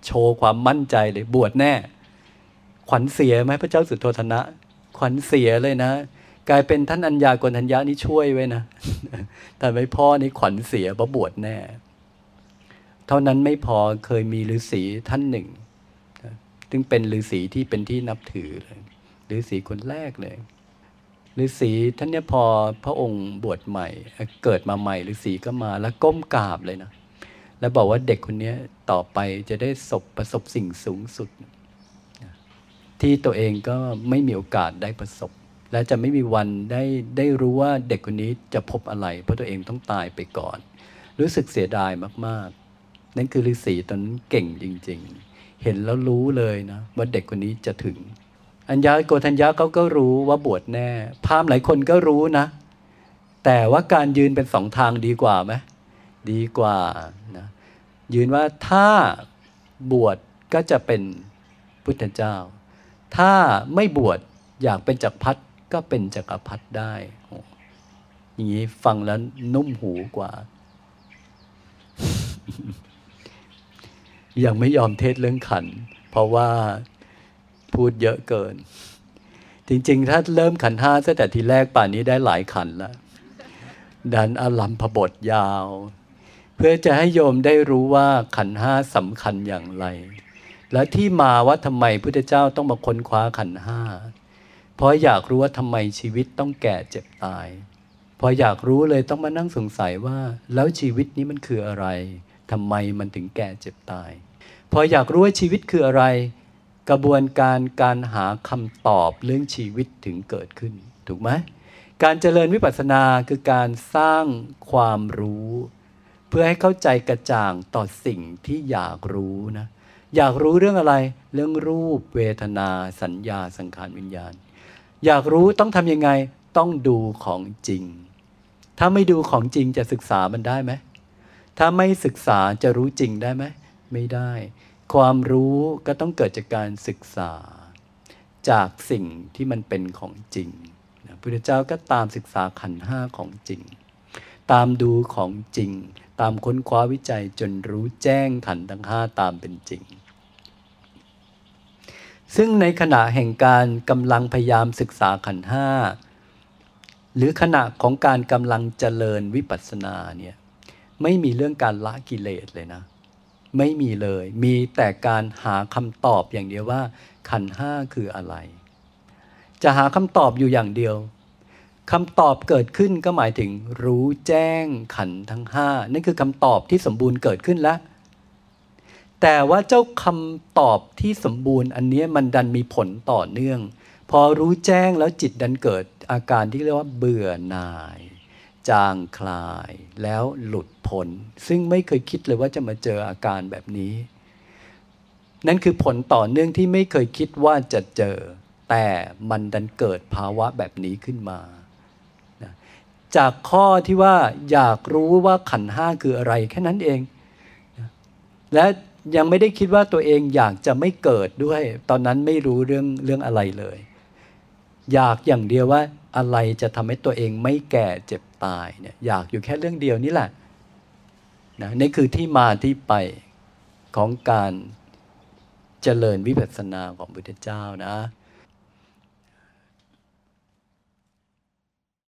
โชว์ความมั่นใจเลยบวชแน่ ขวัญเสียไหมพระเจ้าสุโธธนะ ขวัญเสียเลยนะ กลายเป็นท่านอัญญากนัญญานี่ช่วยไว้นะแต่ไม่พ่อนี่ขวัญเสียเพราะบวชแน่ เท่านั้นไม่พอเคยมีฤาษีท่านหนึ่งซึ่งเป็นฤาษีที่เป็นที่นับถือเลยฤาษีคนแรกเลยฤาษีท่านเนี่ยพอพระองค์บวชใหม่ เกิดมาใหม่ฤาษีก็มาแล้วก้มกราบเลยนะ แล้วบอกว่าเด็กคนนี้ต่อไปจะได้สบประสบสิ่งสูงสุด ที่ตัวเองก็ไม่มีโอกาสได้ประสบ และจะไม่มีวันได้ได้รู้ว่าเด็กคนนี้จะพบอะไร เพราะตัวเองต้องตายไปก่อน รู้สึกเสียดายมาก ๆ นั่นคือฤาษีตอนนั้นเก่งจริง ๆ เห็นแล้วรู้เลยนะว่าเด็กคนนี้จะถึง อัญญาโกธัญญาเขาก็รู้ว่าบวชแน่พามหลายคนก็รู้นะ แต่ว่าการยืนเป็นสองทางดีกว่าไหมดีกว่านะ ยืนว่าถ้าบวชก็จะเป็นพุทธเจ้า ถ้าไม่บวชอยากเป็นจักรพรรดิก็เป็นจักรพรรดิได้โอ้อย่างนี้ฟังแล้วนุ่มหูกว่า ยังไม่ยอมเทศเรื่องขัน เพราะว่าพูดเยอะเกิน จริง ๆ ถ้าเริ่มขันห้าตั้งแต่ทีแรกป่านนี้ได้หลายขันแล้วดันอลัมพบทยาว เพื่อจะให้โยมได้รู้ว่าขันห้าสำคัญอย่างไร และที่มาว่าทำไมพุทธเจ้าต้องมาค้นคว้าขันห้าเพราะอยากรู้ว่าทำไมชีวิตต้องแก่เจ็บตาย พออยากรู้เลยต้องมานั่งสงสัยว่า แล้วชีวิตนี้มันคืออะไรทำไมมันถึงแก่เจ็บตาย พออยากรู้ว่าชีวิตคืออะไร กระบวนการการหาคำตอบเรื่องชีวิตถึงเกิดขึ้น ถูกไหมการเจริญวิปัสสนาคือการสร้างความรู้ พื่อให้เข้าใจกระจ่างต่อสิ่งที่อยากรู้นะ อยากรู้เรื่องอะไร เรื่องรูปเวทนา สัญญาสังขารวิญญาณ อยากรู้ต้องทำยังไงต้องดูของจริง ถ้าไม่ดูของจริงจะศึกษามันได้ไหม ถ้าไม่ศึกษาจะรู้จริงได้ไหม ไม่ได้ ความรู้ก็ต้องเกิดจากการศึกษา จากสิ่งที่มันเป็นของจริงนะพุทธเจ้าก็ตามศึกษาขันห้าของจริง ตามดูของจริง ตามค้นคว้าวิจัยจนรู้แจ้งขันธ์ทั้งห้าตามเป็นจริง ซึ่งในขณะแห่งการกำลังพยายามศึกษาขันธ์ห้าหรือขณะของการกำลังเจริญวิปัสสนาเนี่ยไม่มีเรื่องการละกิเลสเลยนะ ไม่มีเลย มีแต่การหาคำตอบอย่างเดียวว่า ขันธ์ห้าคืออะไร จะหาคำตอบอยู่อย่างเดียว คำตอบเกิดขึ้นก็หมายถึงรู้แจ้งขันทั้งห้านั่นคือคำตอบที่สมบูรณ์เกิดขึ้นแล้ว แต่ว่าเจ้าคำตอบที่สมบูรณ์อันนี้มันดันมีผลต่อเนื่อง พอรู้แจ้งแล้วจิตดันเกิดอาการที่เรียกว่าเบื่อหน่าย จางคลาย แล้วหลุดพ้นซึ่งไม่เคยคิดเลยว่าจะมาเจออาการแบบนี้ นั่นคือผลต่อเนื่องที่ไม่เคยคิดว่าจะเจอ แต่มันดันเกิดภาวะแบบนี้ขึ้นมา จากข้อที่ว่าอยากรู้ว่าขันห้าคืออะไรแค่นั้นเอง และยังไม่ได้คิดว่าตัวเองอยากจะไม่เกิดด้วย ตอนนั้นไม่รู้เรื่องเรื่องอะไรเลย อยากอย่างเดียวว่าอะไรจะทำให้ตัวเองไม่แก่เจ็บตายเนี่ยอยากอยู่แค่เรื่องเดียวนี่แหละนะนี่คือที่มาที่ไปของการเจริญวิปัสสนาของพุทธเจ้านะ